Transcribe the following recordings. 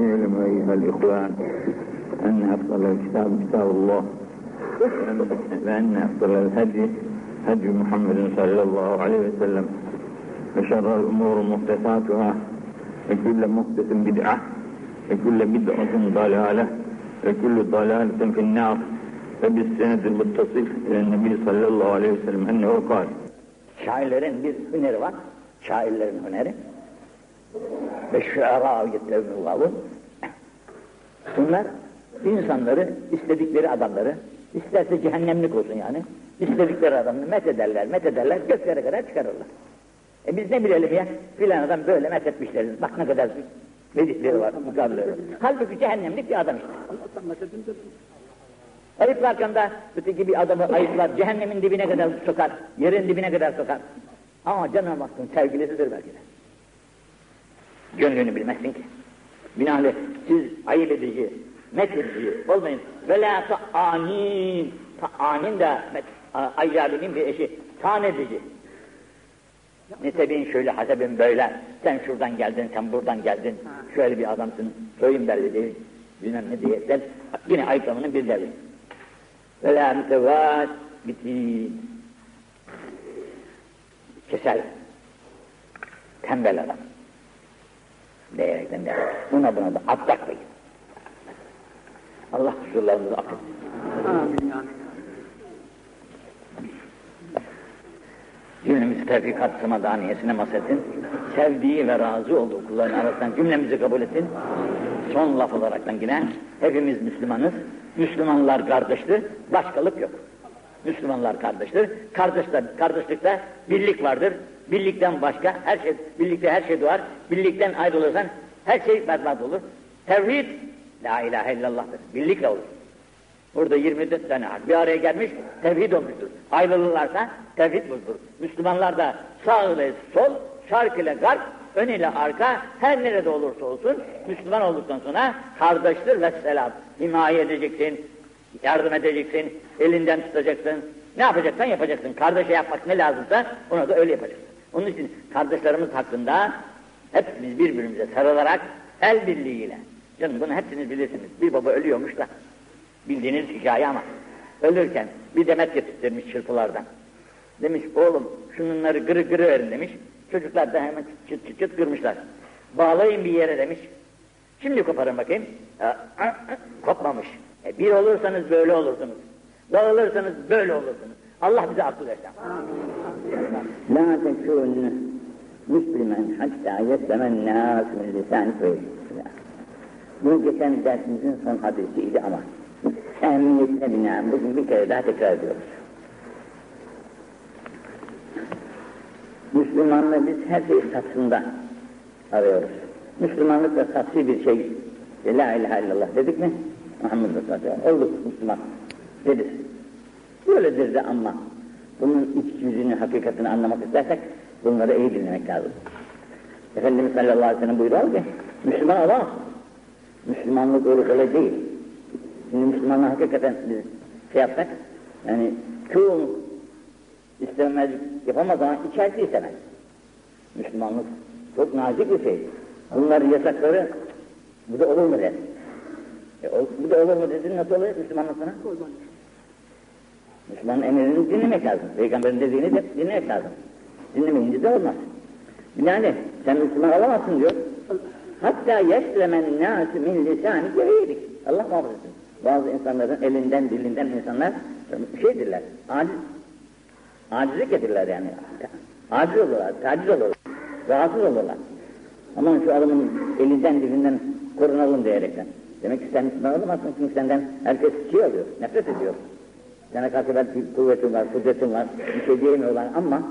اعلموا أيها الإخوان أن أفضل الكتاب كتاب الله وأن أفضل الهدي هدي محمد صلى الله عليه وسلم وشر الأمور محدثاتها وكل محدث بدعة وكل بدعة ضلالة وكل ضلالة في النار وبالسند المتصل إلى النبي صلى الله عليه وسلم أنه قال Şairlerin bir hüneri var. Şairlerin hüneri. Ve şuara yetlevnullahu. Bunlar insanları, istedikleri adamları, isterse cehennemlik olsun yani, istedikleri adamını met ederler, met ederler, göklere kadar çıkarırlar. E biz ne bilelim ya, filan adam böyle met etmişler, bak ne kadar vedikleri var, mukarları. Halbuki cehennemlik bir adam işte. Ayıplarken de öteki bir adamı ayıplar, cehennemin dibine kadar sokar, yerin dibine kadar sokar. Ama Cenab-ı Hakk'ın sevgilisidir belki de. Gönlünü bilmezsin ki. Binaenaleyh siz ayıp edici, met edici olmayın. Ve la ta'anin, ta'anin de ayyalinin bir eşi, tan edici. Nesebin şöyle, hasebin böyle, sen şuradan geldin, sen buradan geldin, şöyle bir adamsın, köyün belli değil, bilmem ne diye, sen yine ayıplamanın bir derdi. Ve la mütevat bitin. Kesel. Tembel adam. Diyerekten de. Buna buna da atlak koyun. Allah kusurlarımızı affetsin. Amin. Cümlemizi tevfikat samadaniyesine masetsin. Sevdiği ve razı olduğu kulların arasından cümlemizi kabul etsin. Son laf olaraktan yine hepimiz Müslümanız. Müslümanlar kardeştir, başkalık yok. Müslümanlar kardeştir. Kardeşler, kardeşlikte birlik vardır. Birlikten başka her şey, birlikte her şey doğar. Birlikten ayrılırsan her şey berbat olur. Tevhid, la ilahe illallah'tır. Birlikle olur. Burada 24 tane harf bir araya gelmiş, tevhid olmuştur. Ayrılırlarsa tevhid bozulur. Müslümanlar da sağ ile sol, şark ile garp, ön ile arka, her nerede olursa olsun Müslüman olduktan sonra kardeştir ve selam. Himaye edeceksin, yardım edeceksin, elinden tutacaksın. Ne yapacaksan yapacaksın. Kardeşe yapmak ne lazımsa ona da öyle yapacaksın. Onun için kardeşlerimiz hakkında hepimiz birbirimize sarılarak el birliğiyle. Canım bunu hepsiniz bilirsiniz. Bir baba ölüyormuş da bildiğiniz hikaye ama ölürken bir demet getirttirmiş çırpılardan. Demiş oğlum şunları gırı gırı verin demiş. Çocuklar da hemen çıt çıt çıt kırmışlar. Bağlayın bir yere demiş. Şimdi koparın bakayım. Aa, aa, aa, kopmamış. E, bir olursanız böyle olursunuz. Dağılırsanız böyle olursunuz. Allah bize akıl versin. La tekûn Müslüman hatta yeslemen nâs min lisan Bu geçen dersimizin son hadisiydi ama ehemmiyetine binaen bugün bir kere daha tekrar ediyoruz. Müslümanlığı biz her şey satsında arıyoruz. Müslümanlık da satsi bir şey. La ilahe illallah dedik mi? Muhammed Resulullah. Olduk Müslüman. Dedik. Böyledir de ama bunun iç yüzünü, hakikatini anlamak istersek bunları iyi dinlemek lazım. Efendimiz sallallahu aleyhi ve sellem buyuruyor ki Müslüman olamaz. Müslümanlık öyle öyle değil. Şimdi Müslümanlar hakikaten biz şey yapsak, yani çoğu istemez, yapamaz ama içerisi istemez. Müslümanlık çok nazik bir şey. Bunların yasakları, bu da olur mu der. E, bu da olur mu dedin, nasıl oluyor Müslümanlık sana? Müslümanın emrini dinlemek lazım. Peygamberin dediğini de dinlemek lazım. Dinlemeyince de olmaz. Yani sen Müslüman olamazsın diyor. Hatta yeşlemen nâsü min lisâni geveydik. Allah muhafaza etsin. Bazı insanların elinden, dilinden insanlar şeydirler, aciz. Acizlik getirler yani. Aciz olurlar, taciz olurlar, rahatsız olurlar. Aman şu adamın elinden, dilinden korunalım diyerekten. Demek ki sen Müslüman olamazsın çünkü senden herkes şey alıyor, nefret ediyor. Sana karşı belki kuvvetin var, kudretin var, bir şey diyemiyorlar ama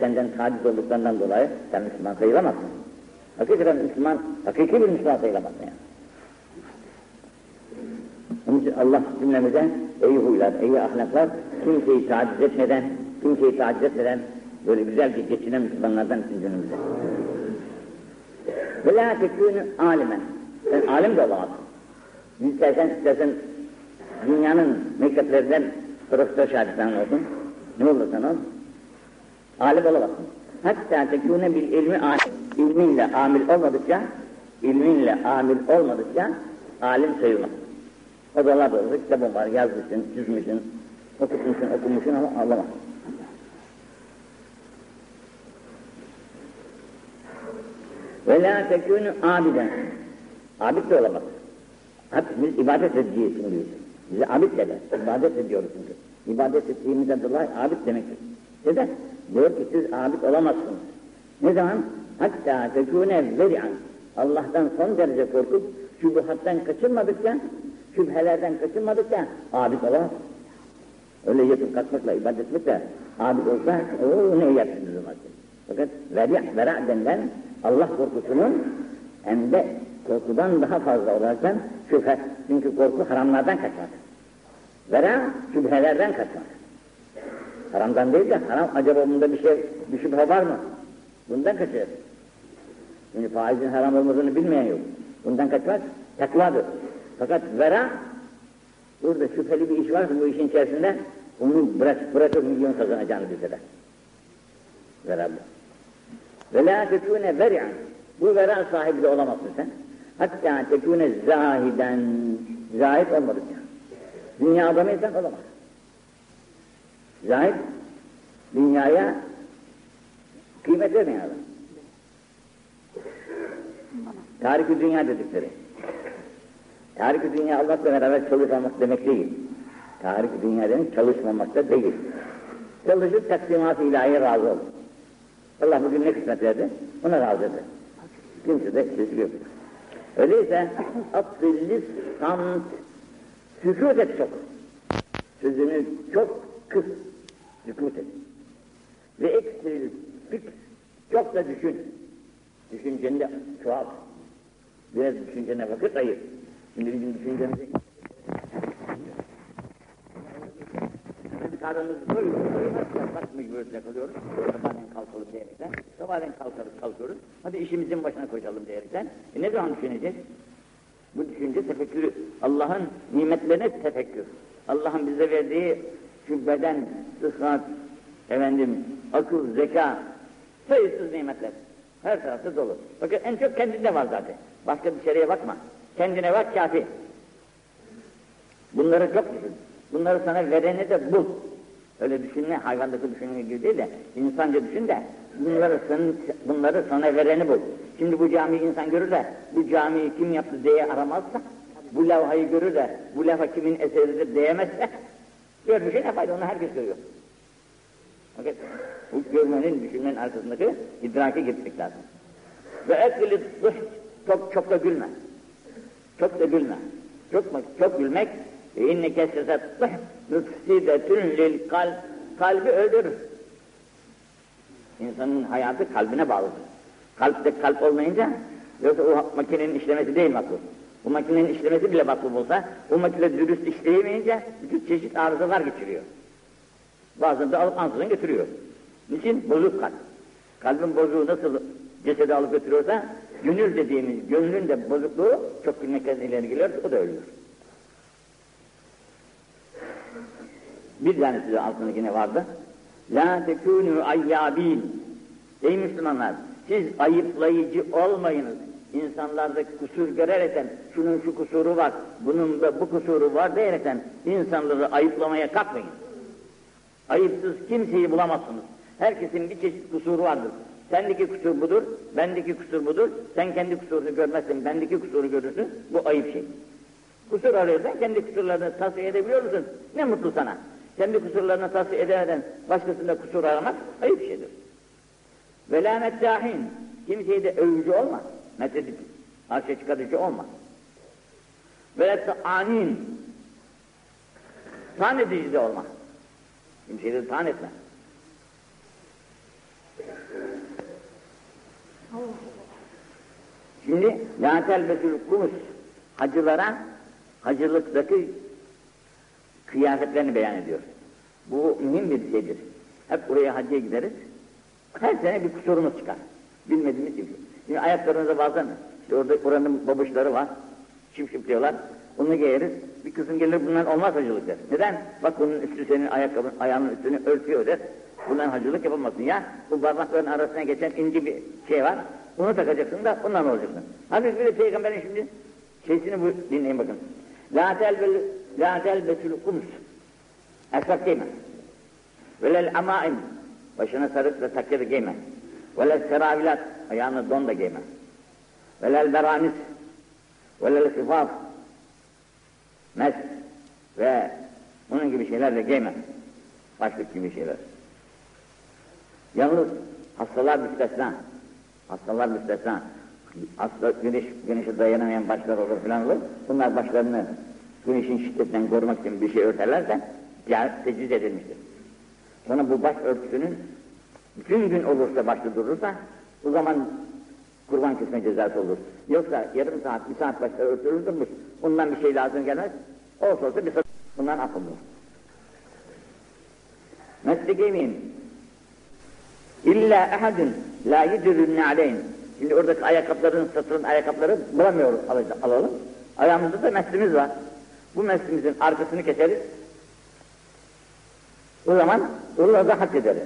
senden taciz olduklarından dolayı sen Müslüman sayılamazsın. Hakikaten Müslüman, hakiki bir Müslüman sayılamazsın yani. Onun için Allah cümlemize iyi huylar, iyi ahlaklar, kimseyi taciz etmeden, kimseyi taciz etmeden böyle güzel bir geçinen Müslümanlardan için cümlemize. Ve la tekûnü alimen. Sen alim de olamazsın. İstersen, istersen dünyanın mekteplerinden profesör şahitlerin olsun, ne olursan ol, alim olamazsın. Hatta tekûne bil ilmi alim, ilmiyle amil olmadıkça ilminle amil olmadıkça alim sayılmaz. Odalar da kitabın var, yazmışsın, çizmişsin, okutmuşsun, okumuşsun ama anlamaz. Ve la tekûnü abiden. Abid de olamaz. Hep biz ibadet edeceğiz şimdi. Bize abid derler. İbadet ediyoruz çünkü. İbadet ettiğimizden dolayı abid demektir. Neden? Diyor ki siz abid olamazsınız. Ne zaman? Hatta tekûne veri'an. Allah'tan son derece korkup şubuhattan kaçınmadıkça, şüphelerden kaçınmadıkça abid olamaz. Öyle yatıp kalkmakla, ibadet etmekle abid olsa, o ne yapsınız o vakit. Fakat veri' vera denilen Allah korkusunun hem de korkudan daha fazla olarken şüphe. Çünkü korku haramlardan kaçmak. Vera şüphelerden kaçmak. Haramdan değil de haram acaba bunda bir şey, bir şüphe var mı? Bundan kaçıyor. Şimdi faizin haram olmadığını bilmeyen yok. Bundan kaçmak takvadır. Fakat vera burada şüpheli bir iş varsa bu işin içerisinde onu bırak, bırakıp milyon kazanacağını bize de. Vera bu. Ve la tekune veri'an. Bu vera sahibi de olamazsın sen. Hatta tekune zahiden. Zahid olmadıkça. Dünya adamıysan olamaz. Zahid, dünyaya kıymet vermeyen adam. Tarih-i dünya dedikleri. Tarih-i dünya Allah'la beraber çalışmamak demek değil. Tarih-i dünya demek çalışmamak da değil. Çalışıp taksimat-ı ilahiye razı olur. Allah bugün ne kısmet verdi, ona razı eder. Kimse de sesi yok. Öyleyse akıllı samt sükut et çok. Sözünü çok kıs, sükut et. Ve ekstril fikr, çok da düşün. Düşünceni de çoğalt. Biraz düşüncene vakit ayır. Şimdi bizim düşüncemizi karnımız böyle bak mecburiyetine kalıyoruz. Sabahleyin kalkalım diyerekten. Sabahleyin kalkarız kalkıyoruz. Hadi işimizin başına koşalım diyerekten. E ne zaman düşüneceğiz? Bu düşünce tefekkürü. Allah'ın nimetlerine tefekkür. Allah'ın bize verdiği şu beden, sıhhat, efendim, akıl, zeka, sayısız nimetler. Her tarafta dolu. Bakın en çok kendinde var zaten. Başka dışarıya bakma. Kendine bak kafi. Bunları çok düşün. Bunları sana vereni de bul. Öyle düşünme, hayvandaki düşünme gibi değil de, insanca düşün de, bunları, senin, bunları sana vereni bul. Şimdi bu camiyi insan görür de, bu camiyi kim yaptı diye aramazsa, bu levhayı görür de, bu levha kimin eseridir diyemezse, görmüşe ne fayda, onu herkes görüyor. Fakat bu görmenin, düşünmenin arkasındaki idrake gitmek lazım. Ve ekli çok çok da gülme. Çok da gülme. Çok, çok gülmek, inne kesretet dış, müfsidetün lil kalb, kalbi öldürür. İnsanın hayatı kalbine bağlıdır. Kalpte kalp olmayınca, yoksa o makinenin işlemesi değil maklum. Bu makinenin işlemesi bile maklum olsa, o makine dürüst işleyemeyince bütün çeşit arızalar geçiriyor. Bazen de alıp ansızın götürüyor. Niçin? Bozuk kalp. Kalbin bozuğu nasıl cesedi alıp götürüyorsa, gönül dediğimiz, gönlün de bozukluğu çok gülmekten ileri geliyor, o da ölüyor. Bir tanesi de altında yine vardı. La tekûnû ayyâbîn. Ey Müslümanlar, siz ayıplayıcı olmayınız. İnsanlarda kusur görerekten, şunun şu kusuru var, bunun da bu kusuru var diyerekten insanları ayıplamaya kalkmayın. Ayıpsız kimseyi bulamazsınız. Herkesin bir çeşit kusuru vardır. Sendeki kusur budur, bendeki kusur budur. Sen kendi kusurunu görmezsen, bendeki kusuru görürsün. Bu ayıp şey. Kusur arıyorsan kendi kusurlarını tasfiye edebiliyor musun? Ne mutlu sana. Kendi kusurlarını tasfiye edemeden başkasında kusur aramak ayıp şeydir. Ve la mettahin. Kimseye de övücü olma. Methedip, arşa çıkartıcı olma. Ve anin. Tan edici de olma. Kimseyi de tan etme. Şimdi la telbetül kumus hacılara hacılıktaki kıyafetlerini beyan ediyor. Bu mühim bir şeydir. Hep buraya hacca gideriz. Her sene bir kusurumuz çıkar. Bilmediğimiz gibi. Şimdi ayaklarımıza bazen işte orada oranın babuşları var. Diyorlar. Onu giyeriz. Bir kızım gelir bundan olmaz hacılık der. Neden? Bak bunun üstü senin ayakkabın, ayağının üstünü örtüyor der. Bundan hacılık yapamazsın ya. Bu parmakların arasına geçen ince bir şey var. Bunu takacaksın da ondan olacaksın. Hafif bir de peygamberin şimdi şeysini bu dinleyin bakın. La telbel la telbetül kums. Esbab giyme. Velel amaim. Başına sarık ve takke de giyme. Velel seravilat. Ayağına don da giyme. Velel beranis. Velel hifaf. Mes. Ve bunun gibi şeyler de giyme. Başlık gibi şeyler. Yalnız hastalar müstesna. Hastalar müstesna. Hasta güneş, güneşe dayanamayan başlar olur filan olur. Bunlar başlarını güneşin şiddetinden korumak için bir şey örterlerse tecviz edilmiştir. Sonra bu baş örtüsünün bütün gün olursa başta durursa o zaman kurban kesme cezası olur. Yoksa yarım saat, bir saat başta örtülür durmuş. Ondan bir şey lazım gelmez. Olsa olsa bir saat bundan affolur. Mesleğimin illa ehadun la yedürün aleyhin. Şimdi oradaki ayakkabıların, satılan ayakkabıları bulamıyoruz alalım. Ayağımızda da meslimiz var. Bu meslimizin arkasını keseriz. O zaman oralarda hak ederiz.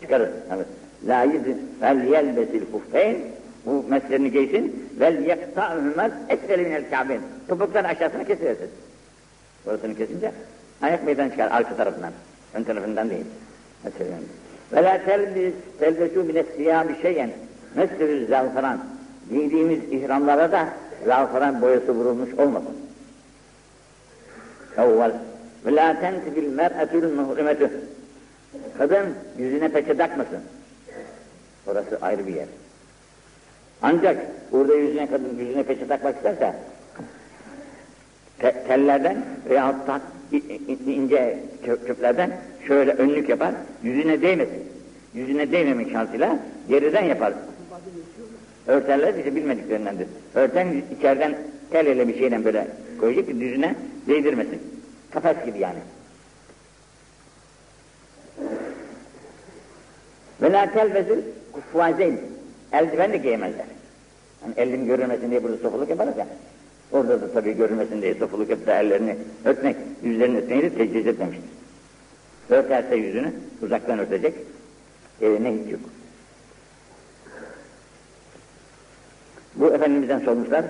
Çıkarız. Evet. La yedin vel yelbesil huffeyn bu meslerini giysin vel yekta'hümel esfeli minel kâbin. Topukların aşağısını keseriz. Orasını kesince ayak meydan çıkar arka tarafından. Ön tarafından değil. Ve la telbis telbesu mine siyâbi şeyen meslevi zalfaran. Giydiğimiz ihramlara da zalfaran boyası vurulmuş olmasın. Evvel ve la tensifil mer'etül muhrimetü. Kadın yüzüne peçe takmasın. Orası ayrı bir yer. Ancak burada yüzüne kadın yüzüne peçe takmak isterse te, tellerden veya tak, ince çöplerden şöyle önlük yapar, yüzüne değmesin. Yüzüne değmemek şartıyla geriden yapar. Örterler işte bilmediklerindendir. Örten içeriden tel ile bir şeyle böyle koyacak ki yüzüne değdirmesin. Kafes gibi yani. Ve la telvezül kuffazeyn. Eldiven de giyemezler. Yani elin görünmesin diye burada sofuluk yaparız ya. Orada da tabii görünmesin diye sofuluk yapıp da ellerini öpmek, yüzlerini öpmeyi de tecviz etmemiştir. Örterse yüzünü uzaktan örtecek, eline hiç yok. Bu Efendimiz'den sormuşlar,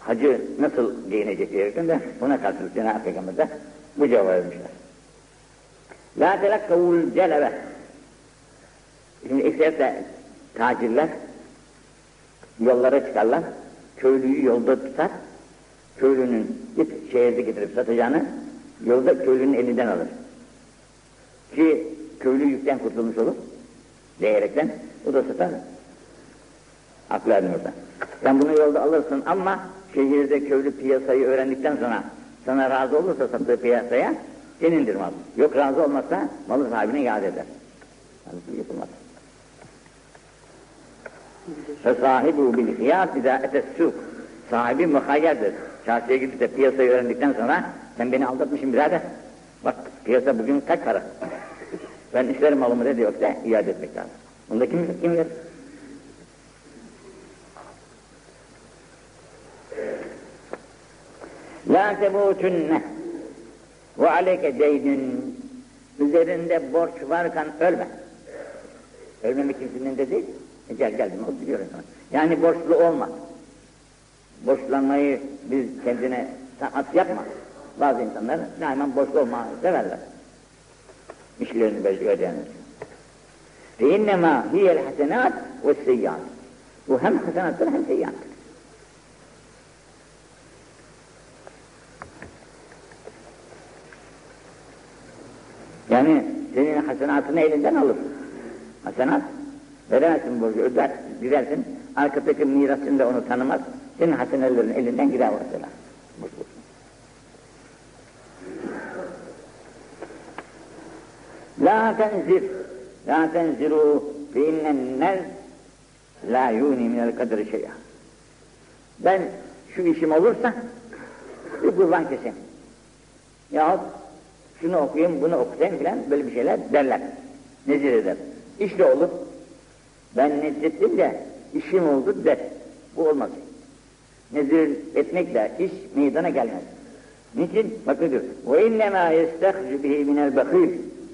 hacı nasıl giyinecek diyerekten de buna karşılık Cenab-ı Peygamber de bu cevabı vermişler. La telakkavul celebe. Şimdi ekseriyetle tacirler yollara çıkarlar, köylüyü yolda tutar, köylünün git şehirde getirip satacağını yolda köylünün elinden alır. Ki köylü yükten kurtulmuş olur, diyerekten o da satar. Aklı ermiyorsa. Sen bunu yolda alırsın ama şehirde köylü piyasayı öğrendikten sonra sana razı olursa sattığı piyasaya senindir mal. Yok razı olmazsa malı sahibine iade eder. Yani yapılmaz. Fesahibu bil hiyat izâ etessûk. Sahibi muhayyerdir. Çarşıya gidip de piyasayı öğrendikten sonra sen beni aldatmışsın birader. Bak piyasa bugün kaç para? Ben isterim malımı dedi yoksa iade etmek lazım. Bunda kim, kim verir? La temutunne ve aleyke deydün üzerinde borç varken ölme. Ölmemek kimsenin de değil. E gel geldim oturuyor insan. Yani borçlu olma. Borçlanmayı biz kendine sanat yapma. Bazı insanlar daima borçlu olmayı severler. İşlerini belki ödeyenler. Fe innema hiyel hasenat ve seyyan. Bu hem hasanattır hem seyyattır. Yani senin hasenatını elinden alır. Hasenat veremezsin borcu, öder, gidersin. Arkadaki mirasçın da onu tanımaz. Senin hasenelerin elinden gider mesela. La tenzir, la tenziru fe innennel la yuni minel kadri şey'a. Ben şu işim olursa bir kurban keseyim. Yahut şunu okuyayım, bunu okuyayım filan böyle bir şeyler derler. Nezir eder. İşte olur. Ben nezrettim de işim oldu der. Bu olmaz. Nezir etmekle iş meydana gelmez. Niçin? Bakın diyor. Ve innemâ yestehcü bihi minel bakîl.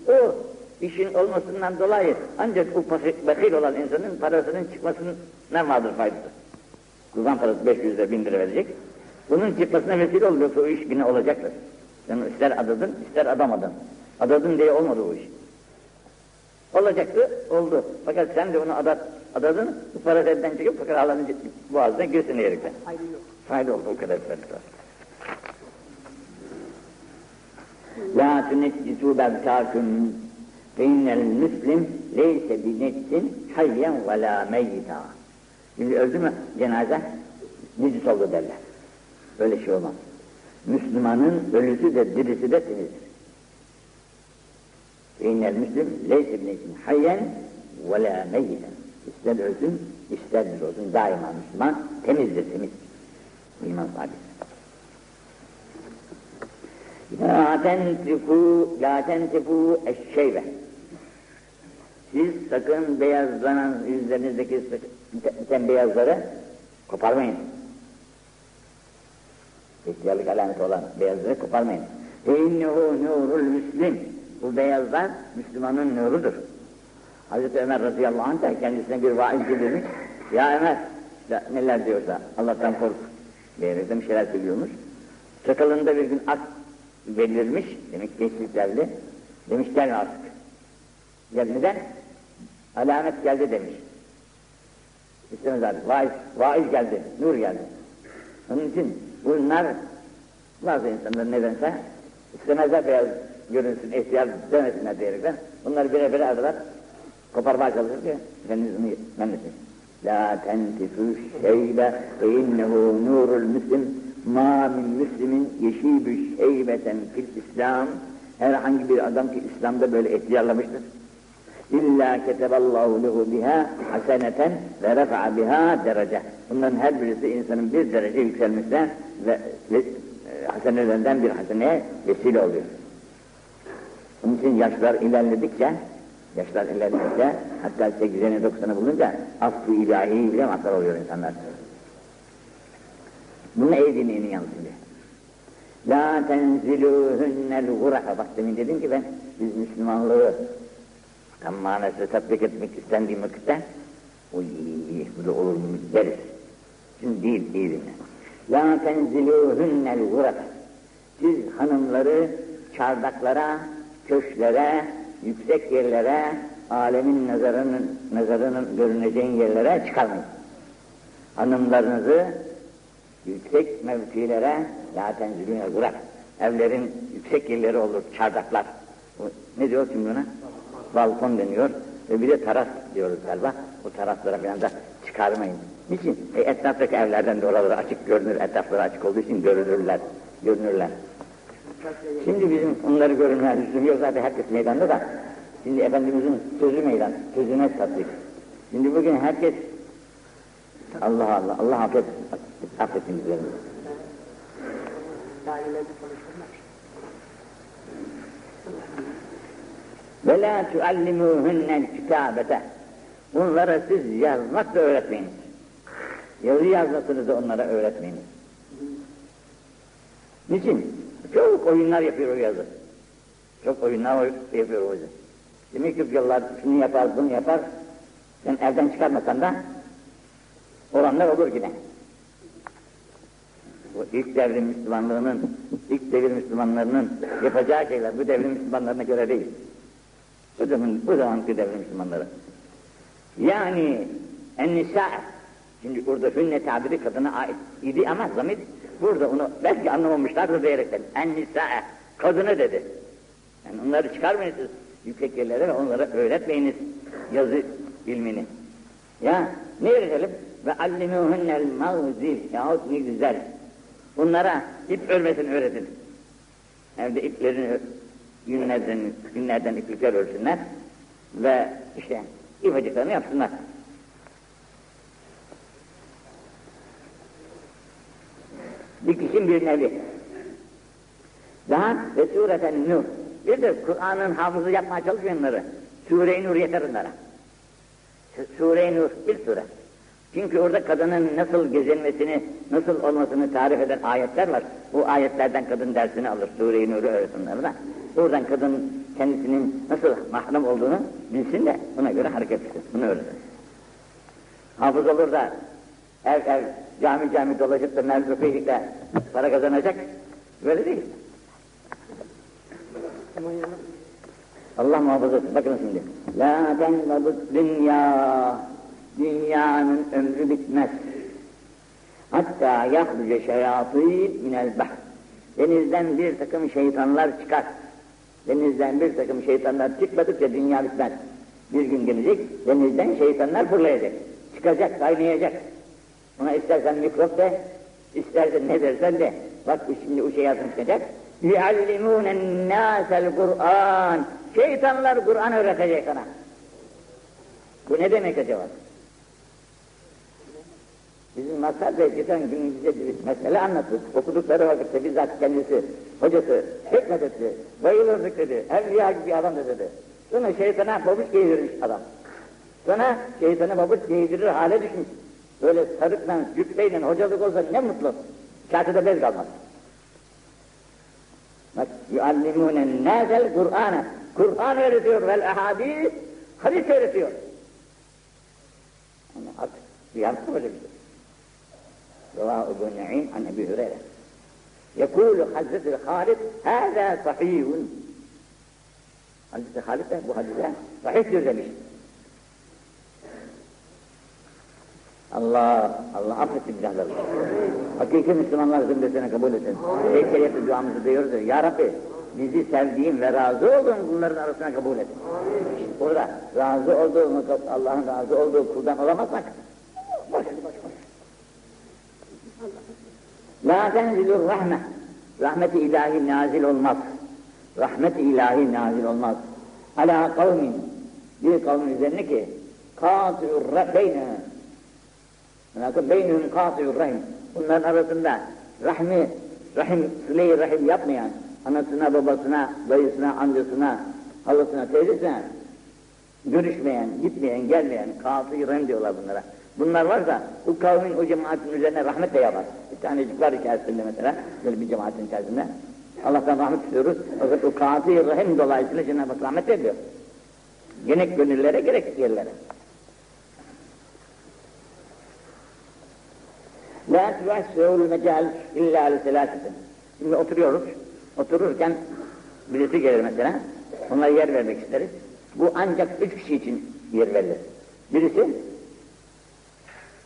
O işin olmasından dolayı ancak bu bakil olan insanın parasının çıkmasına vardır faydası. Kurban parası 500 lira 1000 lira verecek. Bunun çıkmasına vesile oluyorsa o iş yine olacaktır. Sen ister adadın ister adamadın. Adadın diye olmadı o iş. Olacaktı, oldu. Fakat sen de onu adat, adadın, bu para elden çıkıp fakat Allah'ın boğazına girsin diyerekten. Fayda yok. Fayda oldu o kadar fayda. La tuneccisu berkâküm fe innel müslim leyse bi nefsin hayyen ve la meyyita. Şimdi öldü mü cenaze? Necis oldu derler. Böyle şey olmaz. Müslümanın ölüsü de dirisi de temizdir. İnnel müslim leyse bi nefsin hayyen ve la meyyita. İster ölsün, ister bir olsun. Daima Müslüman temizdir, temiz. İman sahibi. La tentifu, la tentifu eşşeybe. Siz sakın beyazlanan yüzlerinizdeki biten beyazları koparmayın. İhtiyarlık alameti olan beyazları koparmayın. İnnehu nurul müslim. Bu beyazlar Müslümanın nurudur. Hazreti Ömer radıyallahu anh da kendisine bir vaiz bildirmiş. Ya Ömer, ya neler diyorsa Allah'tan kork diyerek bir şeyler söylüyormuş. Sakalında bir gün ak belirmiş, demek gençlik geldi. Demiş gel artık. Gel neden? Alamet geldi demiş. İstemez artık. Vaiz, vaiz geldi, nur geldi. Onun için bunlar bazı insanlar nedense istemezler beyaz görünsün, ihtiyar demesinler diyerekten bunları bire bire alırlar, koparmaya çalışır ki bunu memlesin. La tentifü şeybe ve innehu nurul müslim ma min müslimin yeşibü şeybeten fil İslam herhangi bir adam ki İslam'da böyle ihtiyarlamıştır. İlla keteballahu lehu biha haseneten ve refa'a biha derece. Bunların her birisi insanın bir derece yükselmesine ve, ve e, hasenelerinden bir haseneye vesile oluyor. Onun için yaşlar ilerledikçe, yaşlar ilerledikçe, hatta 80'e 90'ı bulunca affı ilahi bile mazhar oluyor insanlar. Bunu iyi dinleyin yalnız şimdi. La tenzilûhünnel guraha. Bak demin dedim ki ben, biz Müslümanlığı tam manası tatbik etmek istendiğim vakitte, uy, bu da olur mu deriz. Şimdi değil, iyi dinle. La tenzilûhünnel guraha. Siz hanımları çardaklara, köşklere, yüksek yerlere, alemin nazarının, nazarının görüneceğin yerlere çıkarmayın. Hanımlarınızı yüksek mevkilere, la tenzilûne gurak. Evlerin yüksek yerleri olur, çardaklar. Ne diyor şimdi buna? Balkon deniyor. Ve bir de teras diyoruz galiba. O teraslara falan da çıkarmayın. Niçin? E, etraftaki evlerden de oraları açık görünür, etrafları açık olduğu için görünürler, görünürler. Şimdi bizim onları görünmeye lüzum yok zaten herkes meydanda da. Şimdi Efendimizin sözü meydan, sözüne tatbik. Şimdi bugün herkes Allah Allah, Allah affet, affetsin bizlerimizi. Ve la tuallimuhunnel kitabete. Bunlara siz yazmak da öğretmeyiniz. Yazı yazmasını da onlara öğretmeyiniz. Niçin? Çok oyunlar yapıyor o yazı. Çok oyunlar yapıyor o yazı. Demek ki yıllar şunu yapar, bunu yapar. Sen evden çıkarmasan da olanlar olur yine. Bu ilk devrim Müslümanlığının, ilk devir Müslümanlarının yapacağı şeyler bu devrim Müslümanlarına göre değil. Bu zaman, bu zamanki devrim Müslümanları. Yani en-nisa, şimdi burada hünne tabiri kadına ait idi ama zamir burada onu belki anlamamışlardır diyerekten en-nisa, kadını dedi. Yani onları çıkarmayınız yüksek yerlere ve onlara öğretmeyiniz yazı ilmini. Ya ne öğretelim? Ve allimuhunnel mağzil yahut ne güzel. Bunlara ip örmesini öğretin. Evde iplerini günlerden, günlerden iplikler örsünler ve işte ipacıklarını yapsınlar. Bir kişinin bir nevi. Daha ve sureten nur. Bir de Kur'an'ın hafızı yapmaya çalışmayanları. Sure-i Nur yeter onlara. Sure-i Nur bir sure. Çünkü orada kadının nasıl gezinmesini, nasıl olmasını tarif eden ayetler var. Bu ayetlerden kadın dersini alır. Sure-i Nur'u öğretin onlara. Oradan kadın kendisinin nasıl mahrem olduğunu bilsin de buna göre hareket etsin. Bunu öğrenir. Hafız olur da ev ev cami cami dolaşıp da mevzufilikle para kazanacak. Böyle değil. Allah muhafaza etsin. Bakın şimdi. La tenvabut dünya. Dünyanın ömrü bitmez. Hatta yahruce şeyatîn minel bahr. Denizden bir takım şeytanlar çıkar. Denizden bir takım şeytanlar çıkmadıkça dünya bitmez. Bir gün gelecek, denizden şeytanlar fırlayacak. Çıkacak, kaynayacak. Ona istersen mikrop de, istersen ne dersen de. Bak şimdi o şeytan çıkacak. يُعَلِّمُونَ النَّاسَ الْقُرْآنِ Şeytanlar Kur'an öğretecek sana. Bu ne demek acaba? Bizim Mazhar Bey geçen gün bize bir mesele anlattı. Okudukları vakitte bizzat kendisi, hocası hikmet etti. Bayılır zikredi. Evliya gibi adam dedi. Sonra şeytana pabuç giydirmiş adam. Sonra şeytana pabuç giydirir hale düşmüş. Böyle sarıkla, cübbeyle hocalık olsa ne mutlu. Kâtede bez kalmaz. Bak, yuallimûne nâzel Kur'an'a. Kur'an öğretiyor vel ahadîs, hadis öğretiyor. Ama artık bir yapma böyle bir şey. Revâ-ı Bun'a'in an Ebi Hüreyre. Yekul Hazreti Halid hâzâ sahîhun. Hazreti Halid de bu hadise sahihtir demiş. Allah, Allah affetsin günahları. Hakiki Müslümanlar zümresine kabul etsin. Eykeliyeti duamızı duyuyoruz ya. Ya Rabbi bizi sevdiğin ve razı olduğun bunların arasına kabul et. İşte burada razı olduğun, Allah'ın razı olduğu kuldan olamazsak La tenzilur rahme. Rahmeti ilahi nazil olmaz. Rahmeti ilahi nazil olmaz. Ala kavmin. Bir kavmin üzerine ki kâtûr beyne. Bunlar beynihim kâtûr rahim. Bunların arasında rahmi, rahim, sıle rahim yapmayan, anasına, babasına, dayısına, amcasına, halasına, teyzesine görüşmeyen, gitmeyen, gelmeyen, kâtûr rahim diyorlar bunlara. Bunlar varsa bu kavmin o cemaatin üzerine rahmet de yapar. Bir tanecik var içerisinde mesela, böyle bir cemaatin içerisinde. Allah'tan rahmet istiyoruz. Fakat o katı rahim dolayısıyla Cenab-ı rahmet ediyor. Gerek gönüllere gerek yerlere. La tuvasseul mecal illa li selâsetin. Şimdi oturuyoruz. Otururken birisi gelir mesela. Ona yer vermek isteriz. Bu ancak üç kişi için yer verilir. Birisi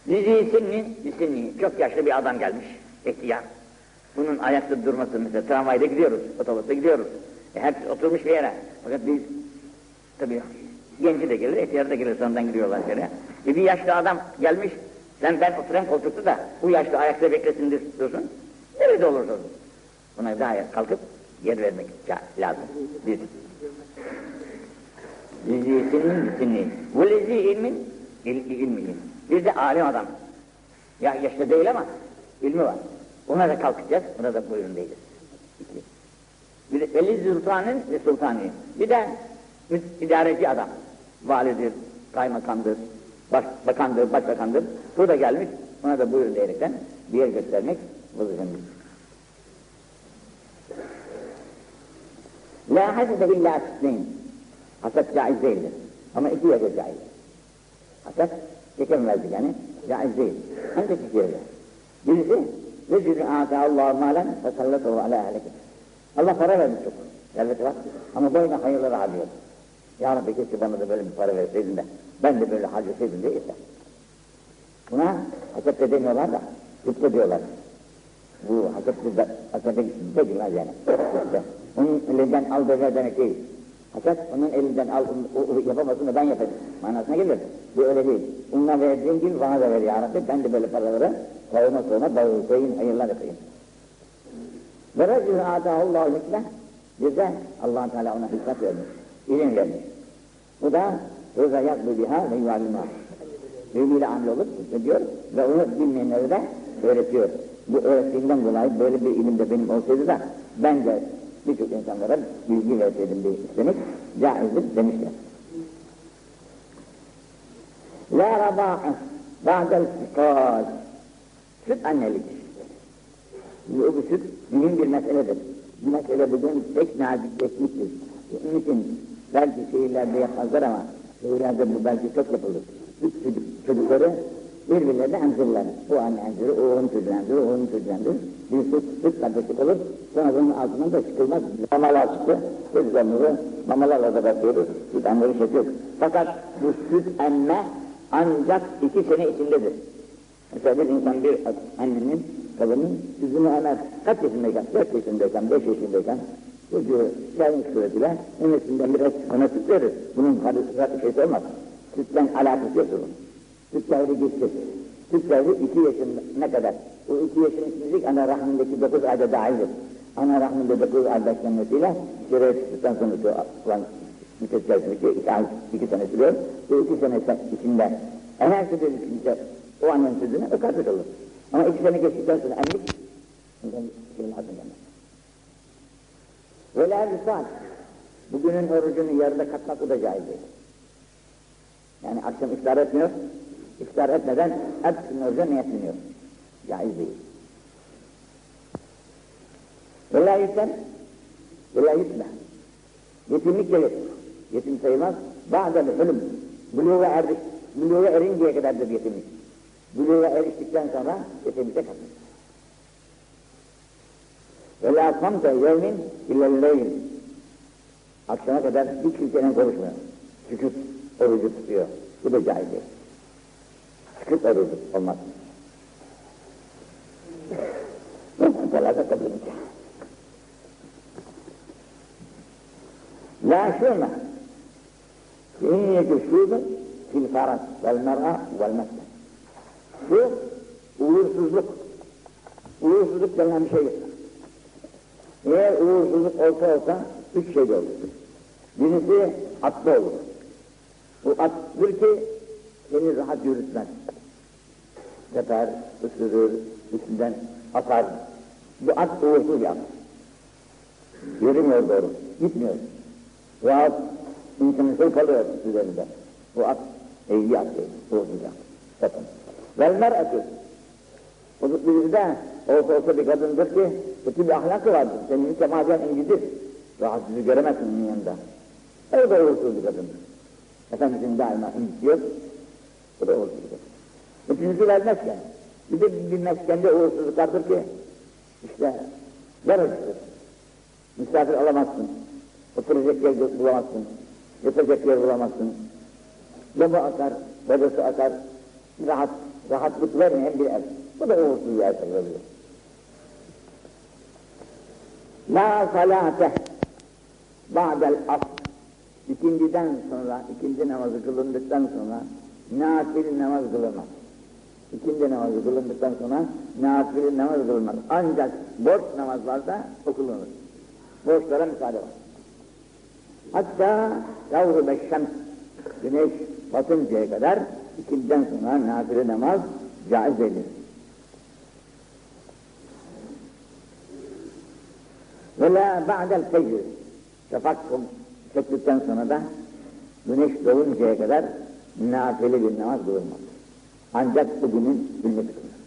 Dizi sinni, sinni, çok yaşlı bir adam gelmiş, ihtiyar. Bunun ayakta durması mesela, tramvayda gidiyoruz, otobüste gidiyoruz. E, hepsi oturmuş bir yere. Fakat biz, tabii genci de gelir, ihtiyar da gelir, sonradan gidiyorlar şöyle. E, bir yaşlı adam gelmiş, sen ben oturan koltukta da bu yaşlı ayakta beklesin diyorsun. Nerede olursa olsun. Buna daha kalkıp yer vermek lazım. Bir. Dizi sinni, sinni. Bu lezi ilmin, il, ilmin. Bir de alim adam. Ya yaşlı değil ama ilmi var. Ona da kalkacağız, ona da buyurun. İki. Bir de Veli Sultan'ın ve Sultan'ı. Bir de idareci adam. Validir, kaymakamdır, baş, bakandır, başbakandır. Bu da gelmiş, ona da buyurun diyerekten bir yer göstermek vazifemiz. La hasede illa sitneyn. Haset caiz değildir. Ama iki yerde caiz. Haset Geçemezdik yani. Caiz değil. Ancak yerde. Birisi Rejülü âte Allah'u mâlen ve sallatuhu alâ ehleke. Allah para vermiş çok. Serveti var. Ama boyuna hayırları harcıyor. Ya Rabbi keşke bana da böyle bir para verseydin de ben de böyle harcasaydım diye yeter. Buna haset de demiyorlar da gıpta diyorlar. Bu haset de haset de girmez yani. Onun elinden al böyle demek değil. Fakat onun elinden al, o, o yapamasın da ben yapayım manasına gelir. Bu öyle değil. Onunla verdiğin gibi bana da ver ya Rabbi. Ben de böyle paraları sağıma sağıma dağıtayım, hayırlar yapayım. Ve racülü âdâhullâhu hikme bir de allah Teala ona hikmet vermiş, ilim vermiş. Bu da rıza yaklı biha ve yuvallimâ. Ilmiyle amel olup diyor ve onu bilmeyenlere de öğretiyor. Bu öğrettiğinden dolayı böyle bir ilim de benim olsaydı da ben de birçok insanlara bilgi verseydim diye istemek caizdir demişler. La rabâhe ba'del fikâd. Süt annelik. Bu, bu süt mühim bir meseledir. Bu mesele bugün pek nazikleşmiştir. Bunun için belki şehirlerde yapmazlar ama şehirlerde bu belki çok yapılır. Üç çocuk, çocukları birbirlerine emzirler. Bu anne emzirir, o onun çocuğu emzirir, o onun çocuğu emzirir. Bir süt, süt kardeşlik olur. Sonra bunun altından da çıkılmaz. Mamalar çıktı. Çocuklarımızı mamalarla da bakıyoruz. Süt emleri şey yok. Fakat bu süt emme ancak iki sene içindedir. Mesela bir insan bir annenin, kadının yüzünü emer. Kaç yaşındayken, dört yaşındayken, beş yaşındayken çocuğu gelmiş suretiyle annesinden biraz ona süt verir. Bunun bir şeysi olmaz. Sütten alakası yok bunun. Süt devri geçti. Süt devri iki yaşına kadar. O iki içindeki ana rahmindeki dokuz ayda dahildir. Ana rahminde dokuz ay beklenmesiyle şuraya çıktıktan sonra olan müddet içerisindeki iki, ay, iki sene sürüyor. Bu iki sene içinde eğer sütü içinde o annenin o kardeş olur. Ama iki sene geçtikten sonra emlik ondan şeyin ardından. Ve la. Bugünün orucunu yarıda katmak o da caiz değil. Yani akşam iftar etmiyor, iftar etmeden hepsinin oruca niyetleniyor. Caiz değil. Ve la yüten, ve la yütme. Yetimlik gelir. Yetim sayılmaz. Ba'del hülüm. Buluğa erdik, buluğa erinceye kadardır yetimlik. Buluğa eriştikten sonra yetimlikte kalır. Ve la samte yevmin illelleyl. Akşama kadar hiç kimsenin konuşmuyor. Sükut orucu tutuyor. Bu da caiz değil. Sükut orucu olmaz. Şuna. Niyyetü şubun fil faras vel mer'a vel mesle. Şu uğursuzluk. Uğursuzluk denilen bir şey yok. Eğer uğursuzluk olsa olsa üç şey olur. Birincisi atlı olur. Bu attır ki seni rahat yürütmez. Teper, ısırır, üstünden atar. Bu at uğursuz at. Yürümüyor doğru, gitmiyor. Veyahut insanın şey kalıyor üzerinde. Bu at eğri at değil, uğursuz at. Bakın. Vel mer'atü. O birisi de olsa olsa bir kadındır ki kötü bir ahlakı vardır. Senin kemaden incidir. Rahatsızlığı göremezsin onun yanında. O da uğursuz bir kadındır. Efendimizin daima incitiyor. O da uğursuz bir kadın. Üçüncüsü vermezken. Bir de bir meskende uğursuzluk vardır ki işte darıcıdır. Misafir alamazsın. Oturacak yer bulamazsın. Yatacak yer bulamazsın. Baba akar, babası akar. Rahat, rahatlık vermeyen bir ev. Bu da uğursuz bir ev oluyor. La salate ba'del asr. İkinciden sonra, ikinci namazı kılındıktan sonra nafil namaz kılınmaz. İkindi namazı kılındıktan sonra nafil namaz kılınmaz. Ancak borç namazlarda okunur. Borçlara müsaade var. Hatta yavru beşşems, güneş batıncaya kadar ikindiden sonra nafile namaz caiz edilir. Ve la ba'del fecr, şafak çektikten sonra da güneş doğuncaya kadar nafile bir namaz kılınmaz. Ancak bugünün hürmeti kılınır.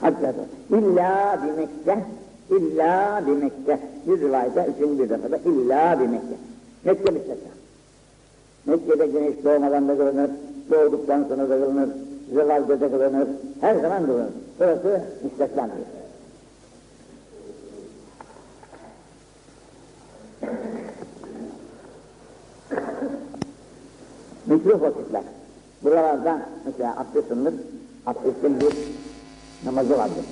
Hatta illa bir Mekke, illa bir Mekke. Bir rivayette üçüncü bir defada illa bir Mekke. Mekke müstesna. Mekke'de güneş doğmadan da kılınır, doğduktan sonra da kılınır, zevalde de kılınır, her zaman kılınır. Burası müstesna diyor. Mikrof. Buralarda mesela abdest alınır, abdestin bir namazı vardır.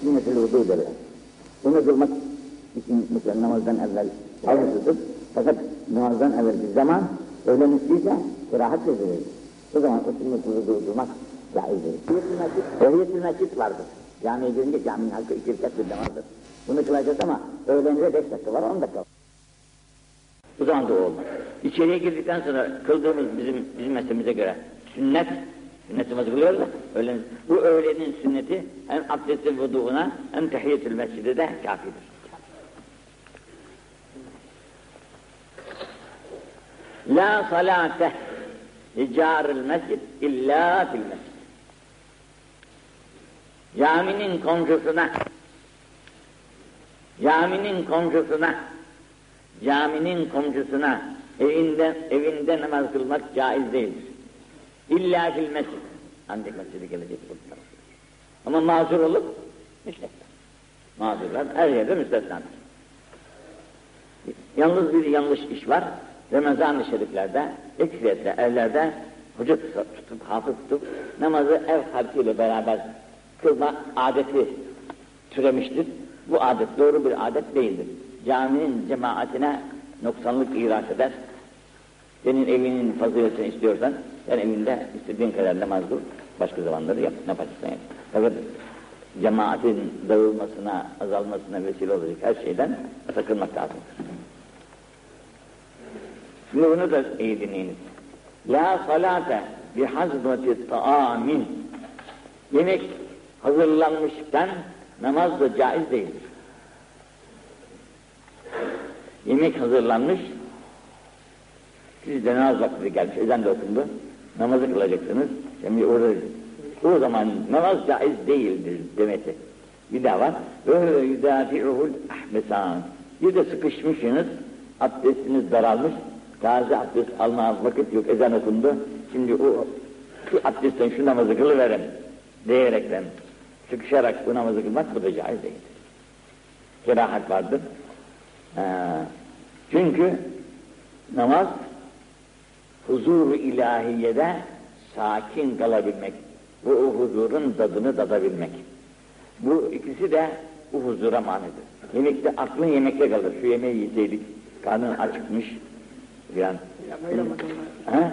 Sünnet-i vudu derler. Bunu kılmak için mesela namazdan evvel avrusuzdur. Fakat namazdan evvelki zaman öğlen üstüyse kırahat edilir. O zaman o sünnet-i vudu durmak caizdir. Ehiyetül mescid vardır. Camiye girince caminin halkı iki rekat bir namazdır. Bunu kılacağız ama öğlenize beş dakika var, on dakika var. Bu zaman da olmaz. İçeriye girdikten sonra kıldığımız bizim bizim mezhebimize göre sünnet, sünnet namazı kılıyoruz da öğlen, bu öğlenin sünneti hem abdestin vuduuna hem tehiyyetül mescide de kafidir. La salate icaril mescid illa fil mescid. Caminin komşusuna Caminin komşusuna, caminin komşusuna evinde, evinde namaz kılmak caiz değildir. İlla fil mescid. Ancak mescidi gelecek burada. Ama mazur olup müstesna. Mazurlar her yerde müstesnadır. Yalnız bir yanlış iş var. Ramazan-ı Şeriflerde, ekseriyetle evlerde hoca tutup, hafız tutup namazı ev halkıyla beraber kılma adeti türemiştir. Bu adet doğru bir adet değildir. Caminin cemaatine noksanlık ihraç eder. Senin evinin faziletini istiyorsan sen evinde istediğin kadar namaz kıl, başka zamanları yap, ne yaparsan yap. Fakat cemaatin dağılmasına, azalmasına vesile olacak her şeyden sakınmak lazımdır. Şimdi bunu da iyi dinleyiniz. La salate bi hazreti taamin. Yemek hazırlanmışken namaz da caiz değildir. Yemek hazırlanmış, siz de namaz vakti gelmiş, ezan da okundu, namazı kılacaksınız. Şimdi orada, o zaman namaz caiz değildir demesi. Bir daha var. Ve yudafi'uhul ahmesan. Bir de sıkışmışsınız, abdestiniz daralmış, taze abdest alma vakit yok, ezan okundu. Şimdi o şu abdestten şu namazı kılıverin diyerekten sıkışarak bu namazı kılmak bu da caiz değildir. Kerahat vardır. Ee, çünkü namaz huzur ilahiyede sakin kalabilmek, bu o huzurun tadını tadabilmek. Bu ikisi de bu huzura manidir. Yemekte aklın yemekte kalır. Şu yemeği yeseydik, karnın acıkmış filan. Ha?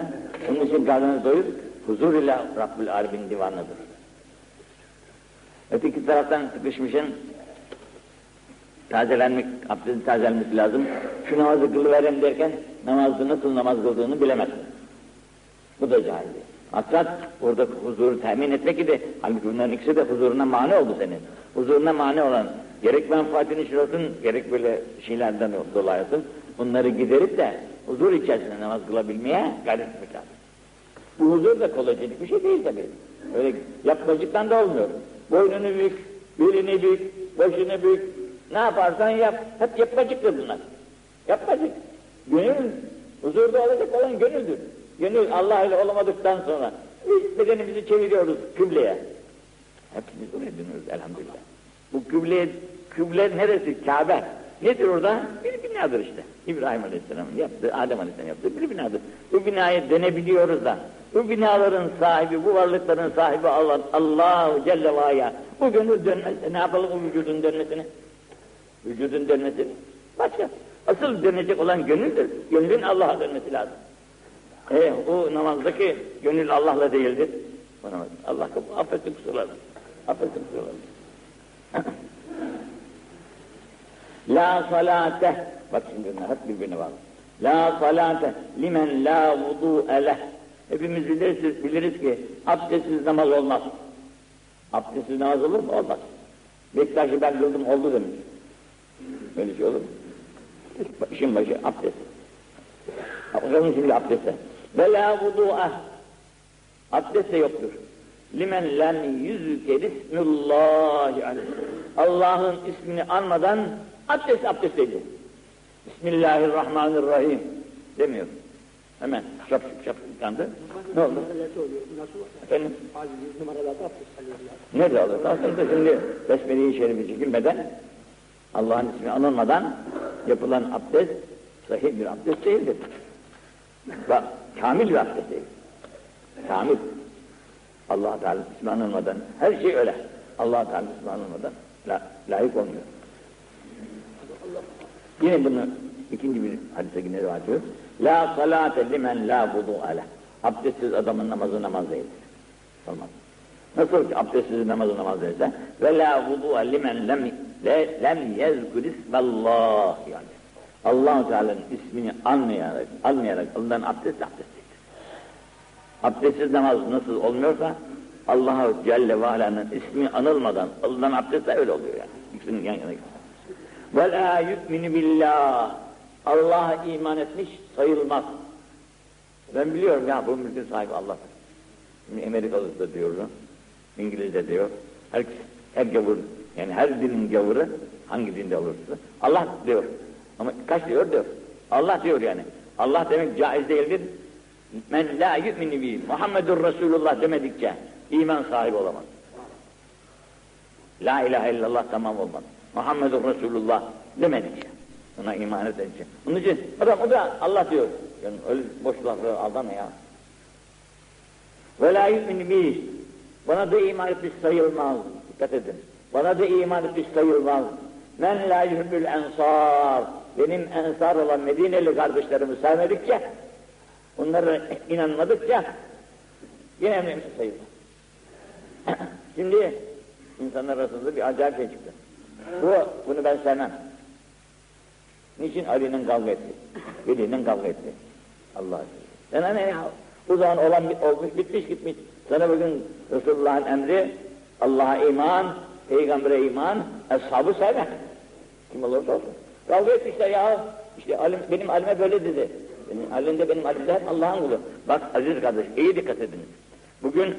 Onun için karnını doyur, huzur ile Rabbül Alemin divanıdır. Öteki taraftan sıkışmışın, tazelenmek, abdestin tazelenmesi lazım. Şu namazı kılıverin derken namazı nasıl namaz kıldığını bilemezsin. Bu da caiz. Maksat orada huzuru temin etmek idi. Halbuki bunların ikisi de huzuruna mani oldu senin. Huzuruna mani olan gerek menfaatini olsun, gerek böyle şeylerden dolayı olsun. Bunları giderip de huzur içerisinde namaz kılabilmeye gayret etmek lazım. Bu huzur da kolaycılık bir şey değil tabii. Öyle yapmacıktan da olmuyor. Boynunu bük, belini bük, başını bük, ne yaparsan yap. Hep yapmacıktır bunlar. Yapmacık. Gönül, huzurda olacak olan gönüldür. Gönül Allah ile olamadıktan sonra biz bedenimizi çeviriyoruz kıbleye. Hepimiz oraya dönüyoruz elhamdülillah. Bu kıble, kıble neresi? Kabe. Nedir orada? Bir binadır işte. İbrahim Aleyhisselam'ın yaptığı, Adem Aleyhisselam yaptığı bir binadır. Bu binayı denebiliyoruz da. Bu binaların sahibi, bu varlıkların sahibi Allah, Allah Celle ve Bu gönül dönmezse ne yapalım bu vücudun dönmesini? Vücudun dönmesini. Başka. Asıl dönecek olan gönüldür. Gönlün Allah'a dönmesi lazım. E, o namazdaki gönül Allah'la değildir. Allah affetsin kusurlarını. Affetsin kusurlarını. La salate. Bak şimdi bunlar hep birbirine bağlı. La salate limen la vudu eleh. Hepimiz biliriz, biliriz ki abdestsiz namaz olmaz. Abdestsiz namaz olur mu? Olmaz. Bektaş'ı ben kıldım oldu demiş. Öyle şey olur mu? İşin başı abdest. Bakalım şimdi abdeste. Ve la vudu'a. Abdest de yoktur. Limen lem yüzüker ismullahi aleyh. Allah'ın ismini anmadan abdest abdest değil. Bismillahirrahmanirrahim demiyor. Hemen şap şap yıkandı. Ne oldu? Efendim? Nerede olur? Aslında şimdi Besmele-i Şerif'i çekilmeden Allah'ın ismi anılmadan yapılan abdest sahih bir abdest değildir. Bak, kamil bir abdest değil. Kamil. Allah Teala ismi anılmadan her şey öyle. Allah Teala ismi anılmadan la, layık olmuyor. Yine bunu ikinci bir hadise yine rivayet ediyor. La salate limen la vudu ale. Abdestsiz adamın namazı namaz değildir. Olmaz. Nasıl ki abdestsiz namazı namaz değilse ve la vudu limen lem le, lem yezkur ismallah yani. allah Teala'nın ismini anmayarak, anmayarak alınan abdest abdest değildir. Abdestsiz namaz nasıl olmuyorsa Allah Celle ve Ala'nın ismi anılmadan alınan abdest de öyle oluyor yani. İkisinin yan yana. Ve la yu'minu billah. Allah'a iman etmiş sayılmaz. Ben biliyorum ya bu mülkün sahibi Allah'tır. Şimdi Amerikalı da diyor, İngiliz diyor. Her, her gavur Yani her dinin gavuru hangi dinde olursa Allah diyor. Ama kaç diyor diyor. Allah diyor yani. Allah demek caiz değildir. Men la yu'minu bi Muhammedur Resulullah demedikçe iman sahibi olamaz. La ilahe illallah tamam olmaz. Muhammedur Resulullah demedikçe. Ona iman edince. Onun için adam o da Allah diyor. Yani öyle boş lafı aldama ya. Ve la yu'minu bi bana da iman etmiş sayılmaz. Dikkat edin. Bana da iman etmiş sayılmaz. Men la yuhibbül ensar. Benim ensar olan Medineli kardeşlerimi sevmedikçe, onlara inanmadıkça yine mümin sayılmaz. Şimdi insanlar arasında bir acayip şey çıktı. Bu, bunu ben sevmem. Niçin Ali'nin kavga etti? Veli'nin kavga etti. Allah Sen ne ya? Bu zaman olan olmuş bitmiş gitmiş. Sana bugün Resulullah'ın emri Allah'a iman, peygambere iman, eshabı sevme. Kim olursa olsun. Kavga etmişler ya. İşte alim, benim alime böyle dedi. Benim alimde benim alimde hep Allah'ın kulu. Bak aziz kardeş iyi dikkat ediniz. Bugün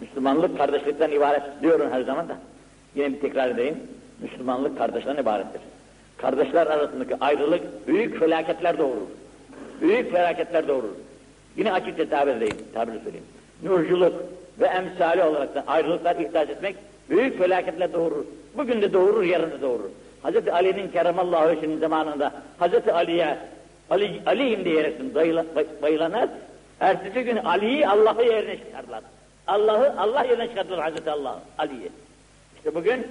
Müslümanlık kardeşlikten ibaret diyorum her zaman da. Yine bir tekrar edeyim. Müslümanlık kardeşten ibarettir. Kardeşler arasındaki ayrılık büyük felaketler doğurur. Büyük felaketler doğurur. Yine açıkça tabir edeyim, tabir söyleyeyim. Nurculuk ve emsali olarak da ayrılıklar ihtiyaç etmek büyük felaketler doğurur. Bugün de doğurur, yarın da doğurur. Hz. Ali'nin keremallahu veçhinin zamanında Hz. Ali'ye Ali, Ali'yim diyerekten bayıla, bayılanlar ertesi gün Ali'yi Allah'ı yerine çıkardılar. Allah'ı Allah yerine çıkardılar Hz. Allah Ali'yi. İşte bugün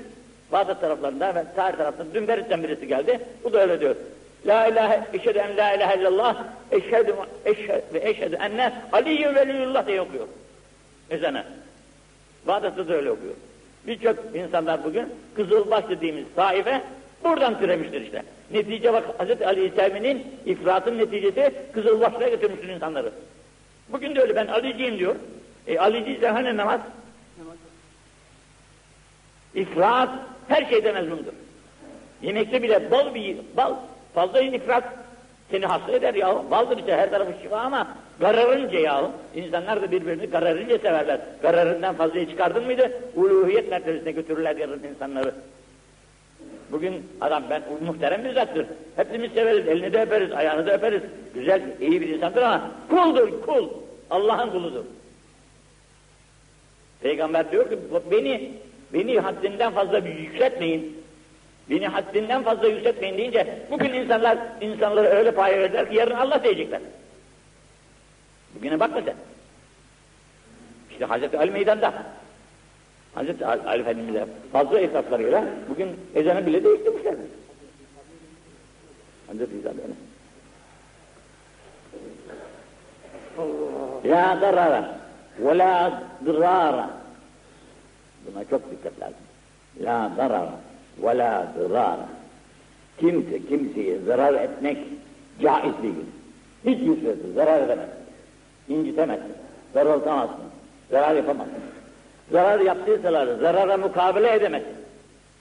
bazı taraflarında ve tarih tarafında dün Berit'ten birisi geldi. Bu da öyle diyor. La ilahe, eşhedü en la ilahe illallah, eşhedü, eşhedü ve eşhedü enne aliyyü veliyullah diye okuyor. Ezene. Bağdat'ta da öyle okuyor. Birçok insanlar bugün Kızılbaş dediğimiz sahibe buradan türemiştir işte. Netice bak Hz. Ali İslam'ın ifratın neticesi Kızılbaş'ta götürmüştür insanları. Bugün de öyle ben Ali'ciyim diyor. E Ali'ciyse hani namaz? İfrat her şeyde mezmundur. Yemekte bile bal bir bal fazla ifrat seni hasta eder ya. Baldır işte her tarafı şifa ama gararınca ya. İnsanlar da birbirini gararınca severler. Gararından fazlayı çıkardın mıydı? Uluhiyet mertebesine götürürler yarın insanları. Bugün adam ben muhterem bir zattır. Hepimiz severiz, elini de öperiz, ayağını da öperiz. Güzel, iyi bir insandır ama kuldur, kul. Allah'ın kuludur. Peygamber diyor ki beni beni haddinden fazla yükseltmeyin. Beni haddinden fazla yükseltmeyin deyince bugün insanlar insanları öyle pay verdiler ki yarın Allah diyecekler. Bugüne bakma sen. İşte Hazreti Ali meydanda. Hazreti Ali, Ali Efendimiz'e fazla esaslarıyla bugün ezanı bile değiştirmişler. Hazreti İsa böyle. La darara ve la dırara. Buna çok dikkat lazım. La darara ve la dırara. Kimse kimseye zarar etmek caiz değil. Hiç surette zarar edemez. İncitemezsin, daraltamazsın, zarar yapamazsın. Zarar yaptıysalar zarara mukabele edemezsin.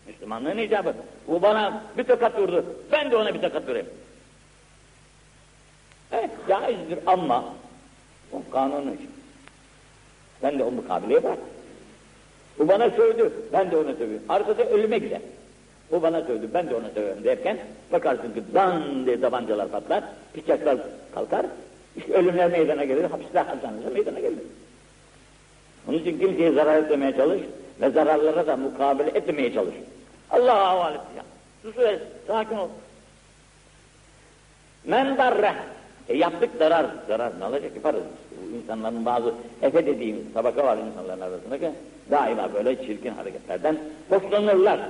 Müslümanlığın icabı. Bu bana bir tokat vurdu, ben de ona bir tokat vurayım. Evet, caizdir ama o kanunun için. Ben de o mukabeleye bırak. Bu bana sövdü, ben de ona sövüyorum. Arkada ölüme gider. O bana sövdü, ben de ona sövüyorum derken bakarsın ki dan diye tabancalar patlar, bıçaklar kalkar, işte ölümler meydana gelir, hapisler hapishanesi meydana gelir. Onun için kimseye zarar etmemeye çalış ve zararlara da mukabele etmemeye çalış. Allah'a havale et ya. Sus ve sakin ol. Men darre. E yaptık zarar. Zarar ne olacak yaparız. Bu insanların bazı efe dediğimiz tabaka var insanların arasında ki daima böyle çirkin hareketlerden hoşlanırlar.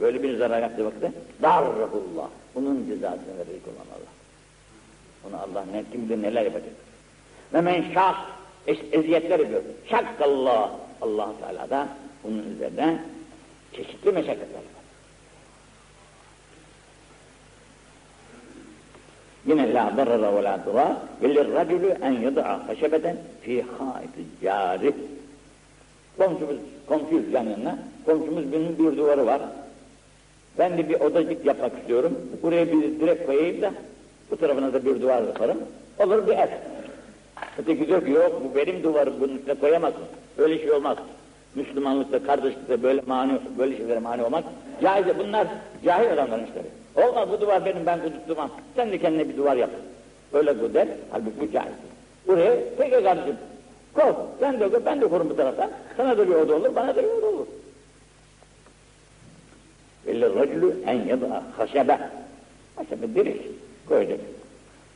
Böyle bir zarar yaptığı vakitte darrahullah. Bunun cezasını verecek olan Allah. Onu Allah ne, kim bilir neler yapacak. Ve men şak, eziyetler yapıyor. Şakkallah. allah Teala da bunun üzerine çeşitli meşakkatler var. Yine la darara ve la dura ve lirracülü en yada'a haşebeden fi haiti cari. Komşumuz, komşuyuz yan yanına. Komşumuz bir duvarı var. Ben de bir odacık yapmak istiyorum. Buraya bir direk koyayım da bu tarafına da bir duvar yaparım. Olur bir ev. Öteki diyor ki yok bu benim duvarım bunun üstüne koyamazsın. Öyle şey olmaz. Müslümanlıkta, kardeşlikte böyle mani, böyle şeylere mani olmak caiz. Bunlar cahil adamların işleri. Olmaz bu duvar benim ben kudurtmam. Sen de kendine bir duvar yap. Öyle bu der. Halbuki bu caiz. Buraya peki kardeşim. Kov. Sen de ben de korum bu taraftan. Sana da bir oda olur, bana da bir oda olur. Velli racülü en yed'a haşebe. Haşebe diriş koyacak.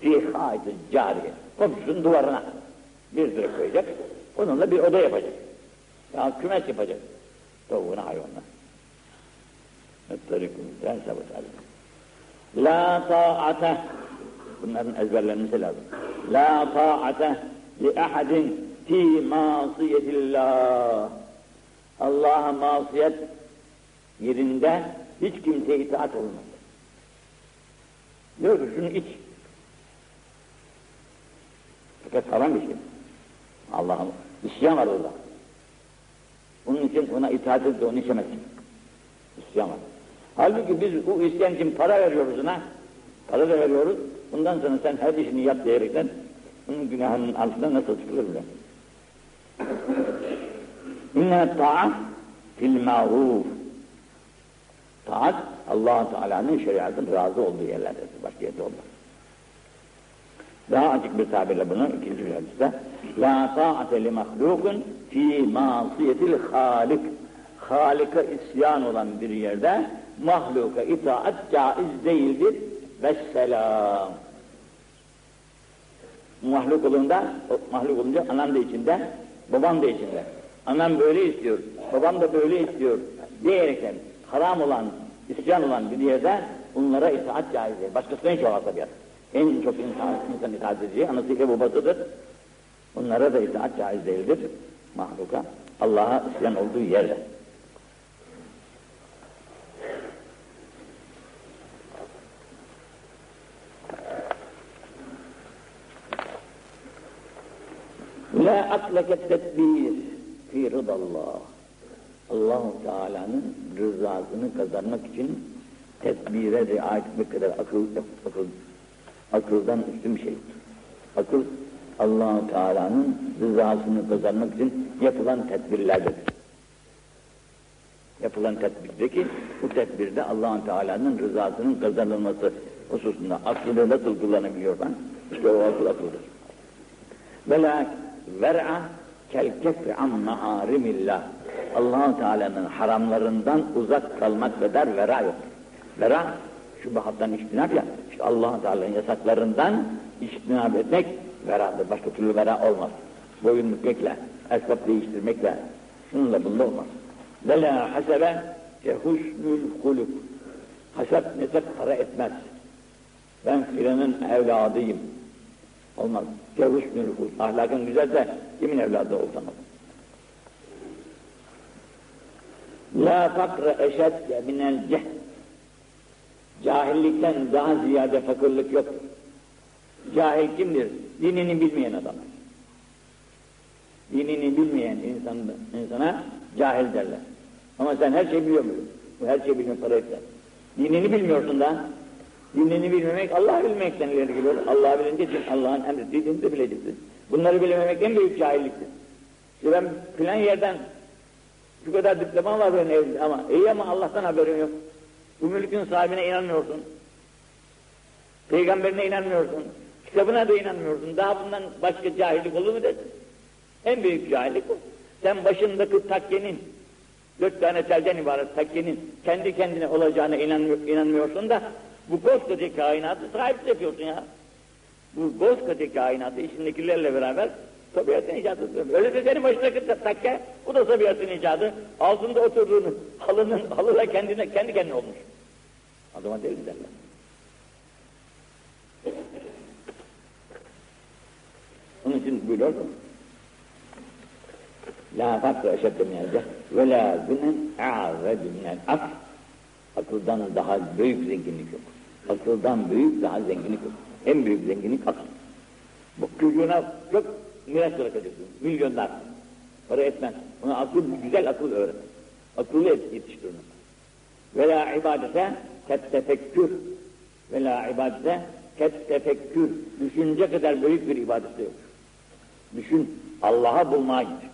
Fi haydı cariye. Komşusunun duvarına bir direk koyacak. Onunla bir oda yapacak. Ya kümes yapacak. Tavuğuna hayvanla. Ettarikum sen sabır La ta'ate bunların ezberlenmesi lazım. La ta'ate li ahadin fi masiyetillah. Allah'a masiyet yerinde hiç kimseye itaat olmaz. Diyor ki şunu iç. Fakat haram bir şey. Allah'ım isyan var orada. Onun için ona itaat edip onu içemezsin. İsyan var. Halbuki biz bu isyan için para veriyoruz ona. Para da veriyoruz. Bundan sonra sen her işini yap diyerekten bunun günahının altında nasıl çıkılır bile. İnne ta'a fil ma'ruf. Taat allah Teala'nın şeriatın razı olduğu yerlerdedir. Başka yerde olmaz. Daha açık bir tabirle bunu ikinci bir hadiste. La ta'ate li mahlukun fi masiyetil halik. Halika isyan olan bir yerde mahluka itaat caiz değildir. Vesselam. Mahluk olunca, mahluk olunca anam da içinde, babam da içinde. Anam böyle istiyor, babam da böyle istiyor diyerekten haram olan, isyan olan bir yerde onlara itaat caiz değil. Başkasına hiç olmaz tabiat. En çok insan, insan itaat edeceği anasıyla babasıdır. Onlara da itaat caiz değildir. Mahluka. Allah'a isyan olduğu yerde. La atleke tedbir fi rıdallah. Allahu Teala'nın rızasını kazanmak için tedbire riayet etmek kadar akıl, akıl, akıldan üstün bir şey. Akıl allah Teala'nın rızasını kazanmak için yapılan tedbirlerdir. Yapılan tedbirdeki bu tedbirde allah Teala'nın rızasının kazanılması hususunda aklı nasıl kullanabiliyorsan işte o akıl akıldır. Ve la ver'a kel kefi an maharimillah. Allah Teala'nın haramlarından uzak kalmak kadar vera yok. Vera, şubahattan iştinap ya, işte allah Teala'nın yasaklarından iştinap etmek veradır. Başka türlü vera olmaz. Boyun bükmekle, esbab değiştirmekle, şununla bunda olmaz. Ve la hasebe husnül huluk. Hasep nesep para etmez. Ben filanın evladıyım. Olmaz. Ke husnül. Ahlakın güzelse kimin evladı olsamaz. La fakre eşedde minel cehl. Cahillikten daha ziyade fakirlik yoktur. Cahil kimdir? Dinini bilmeyen adam. Dinini bilmeyen insan, insana cahil derler. Ama sen her şeyi biliyor musun? Her şeyi bilmiyor para etsen. Dinini bilmiyorsun da. Dinini bilmemek Allah bilmekten ileri geliyor. Allah bilince Allah'ın emrettiği dini de bileceksin. Bunları bilememek en büyük cahilliktir. İşte ben filan yerden şu kadar diploma var benim evde ama iyi ama Allah'tan haberin yok. Bu mülkün sahibine inanmıyorsun. Peygamberine inanmıyorsun. Kitabına da inanmıyorsun. Daha bundan başka cahillik olur mu dersin? En büyük cahillik bu. Sen başındaki takkenin, dört tane telden ibaret takkenin kendi kendine olacağına inanmıyor, inanmıyorsun da bu koskoca kainatı sahip yapıyorsun ya. Bu koskoca kainatı içindekilerle beraber tabiatın icadıdır. Öyle de senin başındaki takke, bu da tabiatın icadı. Altında oturduğunu, halının, halıla kendine, kendi kendine olmuş. Adama deli derler. Onun için buyuruyor mu? La fakra eşedde minel cehl ve la günen a'ved minel akl. Akıldan daha büyük zenginlik yok. Akıldan büyük daha zenginlik yok. En büyük zenginlik akıl. Bu çocuğuna çok miras bırakacaksın. Milyonlar. Para etmez. Ona akıl, güzel akıl öğret. Akıllı yetiştir onu. Ve ibadete ket tefekkür. Ve la ibadete ket tefekkür. Düşünce kadar büyük bir ibadet yok. Düşün, Allah'a bulmaya git.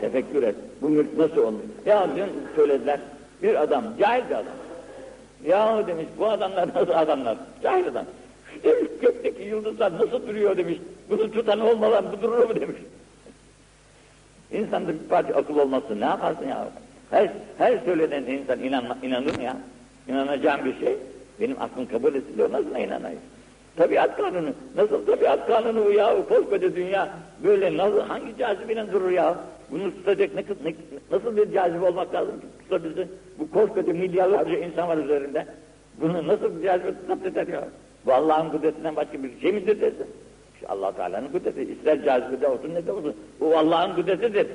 Tefekkür et. Bu mülk nasıl olmuş? Ya dün söylediler. Bir adam, cahil bir adam. Ya demiş bu adamlar nasıl adamlar? Cahil adam. Demiş gökteki yıldızlar nasıl duruyor demiş. Bunu tutan olmadan bu durur mu demiş. İnsanda bir parça akıl olmasın ne yaparsın ya? Her, her söylenen insan inanma, inanır mı ya? İnanacağım bir şey. Benim aklım kabul ediliyor nasıl inanayım? Tabiat kanunu. Nasıl tabiat kanunu bu ya? Koskoca dünya böyle nasıl hangi cazibeyle durur ya? Bunu tutacak ne, ne, nasıl bir cazibe olmak lazım ki tutabilsin? Bu koskoca milyarlarca insan var üzerinde. Bunu nasıl bir cazibe eder ya? Bu Allah'ın kudretinden başka bir şey midir dersin? İşte allah Teala'nın kudreti. İster cazibede olsun ne de olsun. Bu Allah'ın kudretidir.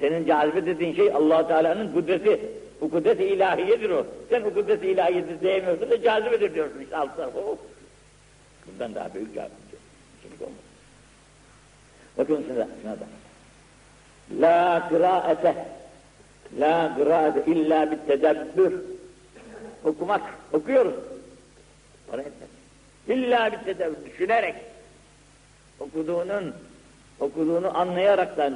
Senin cazibe dediğin şey allah Teala'nın kudreti. Bu kudret-i ilahiyedir o. Sen o kudret-i ilahiyedir diyemiyorsun da cazibedir diyorsun işte alt tarafı o. Bundan daha büyük cazibe. Şimdi olmaz. Bakın şuna, şuna da. La kıraate La kıraate illa bit tedebbür Okumak, okuyoruz. Para etmez. İlla bit tedebbür, düşünerek okuduğunun okuduğunu anlayaraktan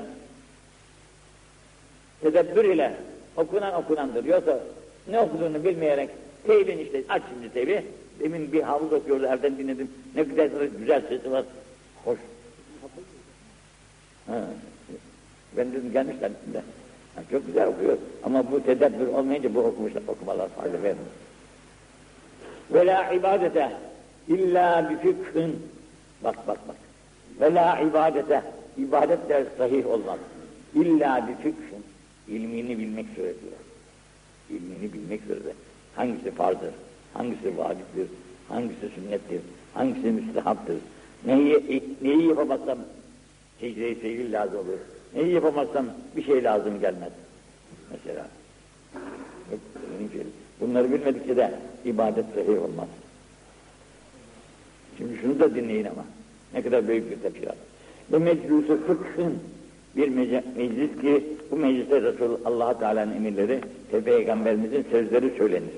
tedebbür ile okunan okunandır. Yoksa ne okuduğunu bilmeyerek teybin işte aç şimdi teybi. Demin bir havuz okuyordu evden dinledim. Ne güzel güzel sesi var. Hoş. Ha. Ben dedim gelmişler de. Ha, çok güzel okuyor. Ama bu tedebbür olmayınca bu okumuşlar, okumalar fayda vermiyor. Ve la ibadete illa bi fıkhın. Bak bak bak. Ve la ibadete. İbadet de sahih olmaz. İlla bi fıkhın. İlmini bilmek suretiyle. İlmini bilmek suretiyle. Hangisi farzdır? Hangisi vaciptir? Hangisi sünnettir? Hangisi müstehaptır? Neyi, neyi yapamazsam secde-i sevgili lazım olur. Neyi yapamazsam bir şey lazım gelmez. Mesela. Bunları bilmedikçe de ibadet sahih olmaz. Şimdi şunu da dinleyin ama. Ne kadar büyük bir tepkiler. Bu meclisi fıkhın bir meclis ki bu mecliste Resul Allah Teala'nın emirleri ve Peygamberimizin sözleri söylenir.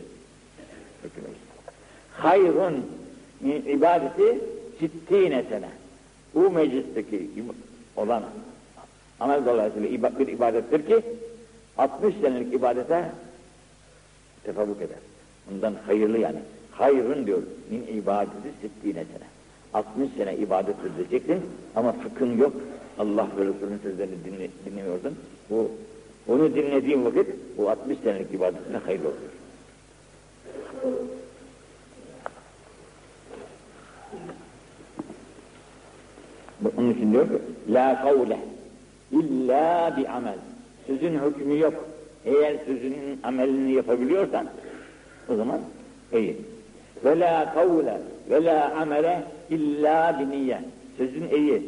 Hayrun ibadeti sittine sene. Bu meclisteki olan amel dolayısıyla bir ibadettir ki 60 senelik ibadete tefavuk eder. Bundan hayırlı yani. Hayrun diyor. Min ibadeti sittine sene. 60 sene ibadet edeceksin ama fıkhın yok. Allah ve Resulünün sözlerini dinle, dinlemiyordun. Bu, onu dinlediğin vakit bu 60 senelik ibadetine hayırlı oluyor. Onun için diyor ki, la kavle illa bi amel. Sözün hükmü yok. Eğer sözünün amelini yapabiliyorsan o zaman iyi. Ve la kavle ve la amele illa bi niyye. Sözün iyi.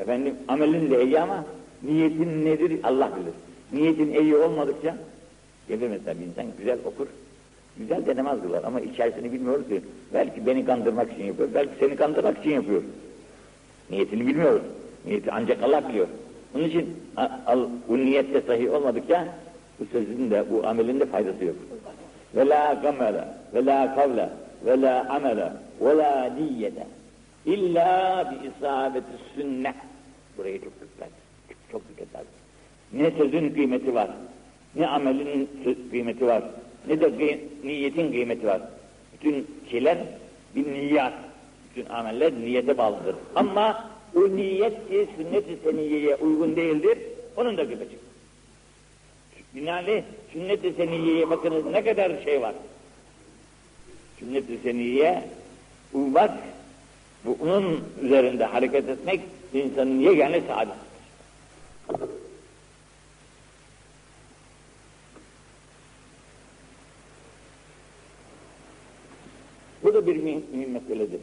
Efendim amelin de iyi ama niyetin nedir Allah bilir. Niyetin iyi olmadıkça gelir mesela bir insan güzel okur. Güzel de namaz kılar ama içerisini bilmiyoruz ki. Belki beni kandırmak için yapıyor, belki seni kandırmak için yapıyor. Niyetini bilmiyoruz. Niyeti ancak Allah biliyor. Onun için al, bu niyette sahih olmadıkça bu sözün de bu amelin de faydası yok. Ve la gamele ve la kavle ve la amele ve la niyete illa bi isabeti sünnet. Burayı çok dikkat. Çok dikkat. Ne sözün kıymeti var, ne amelin kıymeti var, ne de niyetin kıymeti var. Bütün şeyler bir niyat. Bütün ameller niyete bağlıdır. Ama o niyet ki sünnet-i seniyeye uygun değildir, onun da kıymeti. Binaenli sünnet-i seniyeye bakınız ne kadar şey var. Sünnet-i seniyeye uymak, bu onun üzerinde hareket etmek insanın yegane saadetidir. Bu da bir mühim, mühim meseledir.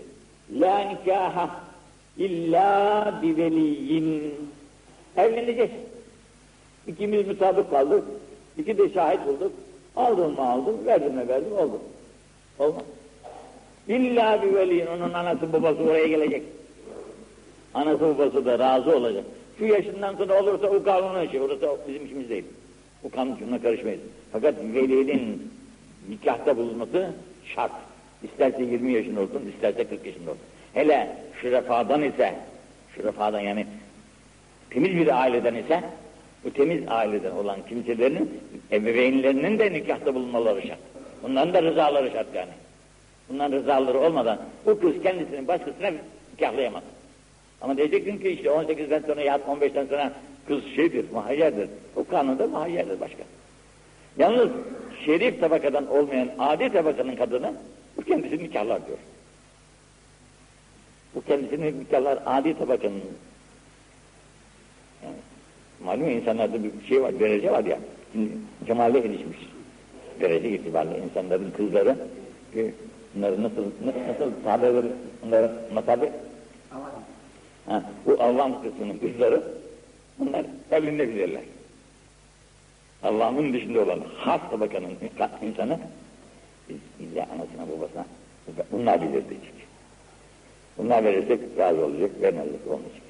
La nikaha illa bi veliyin. Evleneceğiz. İkimiz mutabık kaldık. İki de şahit bulduk. Aldın mı aldım, verdim mi verdim, oldu. Olmaz. İlla bir veliyin, onun anası babası oraya gelecek. Anası babası da razı olacak. Şu yaşından sonra olursa o kanunun işi, orası bizim işimiz değil. O kanununa karışmayız. Fakat velinin nikahta bulunması şart. İsterse 20 yaşında olsun, isterse 40 yaşında olsun. Hele şürefadan ise, şürefadan yani temiz bir aileden ise Bu temiz aileden olan kimselerin ebeveynlerinin de nikahta bulunmaları şart. Bunların da rızaları şart yani. Bunların rızaları olmadan bu kız kendisini başkasına nikahlayamaz. Ama diyeceksin ki işte 18'den sonra ya 15'ten sonra kız şeydir, muhayyerdir. O kanunda muhayyerdir başka. Yalnız şerif tabakadan olmayan adi tabakanın kadını bu kendisini nikahlar diyor. Bu kendisini nikahlar adi tabakanın yani, malum insanlarda bir şey var, derece var ya. Şimdi cemale erişmiş. Derece itibariyle insanların kızları ki bunları nasıl nasıl tabi verir? Bunları matabi Ha, bu Allah'ın kısmının kızları bunlar evlenebilirler. Allah'ın dışında olan has tabakanın insanı illa anasına babasına bunlar bilir diyecek. Bunlar verirsek razı olacak, vermezsek olmayacak.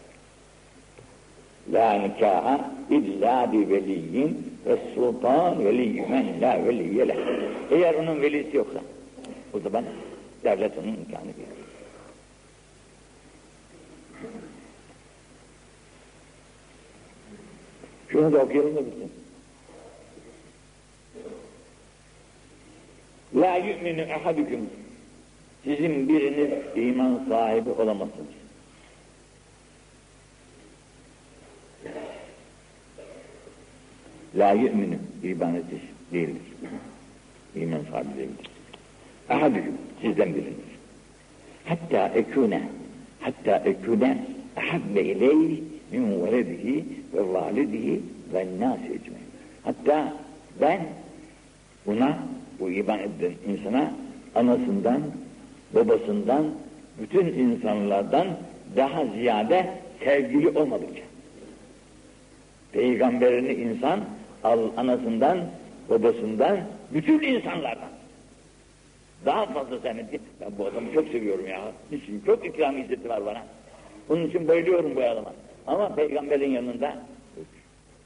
La nikaha illa bi veliyyin ve sultan veliyyü men la veliyye leh. Eğer onun velisi yoksa o zaman devlet onun imkanı verir. Şunu da okuyalım da bitsin. La yu'minu ehadüküm sizin biriniz iman sahibi olamazsınız. La yu'minu iman ediş değildir. İman sahibi değildir. Ehadüküm sizden biriniz. Hatta ekune hatta ekune ahabbe ileyh min veledihi ve validihi ve nâs ecmeyin. Hatta ben buna, bu iman eden insana anasından, babasından, bütün insanlardan daha ziyade sevgili olmadıkça. Peygamberini insan al, anasından, babasından, bütün insanlardan daha fazla sevmedi. Ben bu adamı çok seviyorum ya. Niçin? Çok ikram izzeti var bana. Onun için bayılıyorum bu adama. Ama peygamberin yanında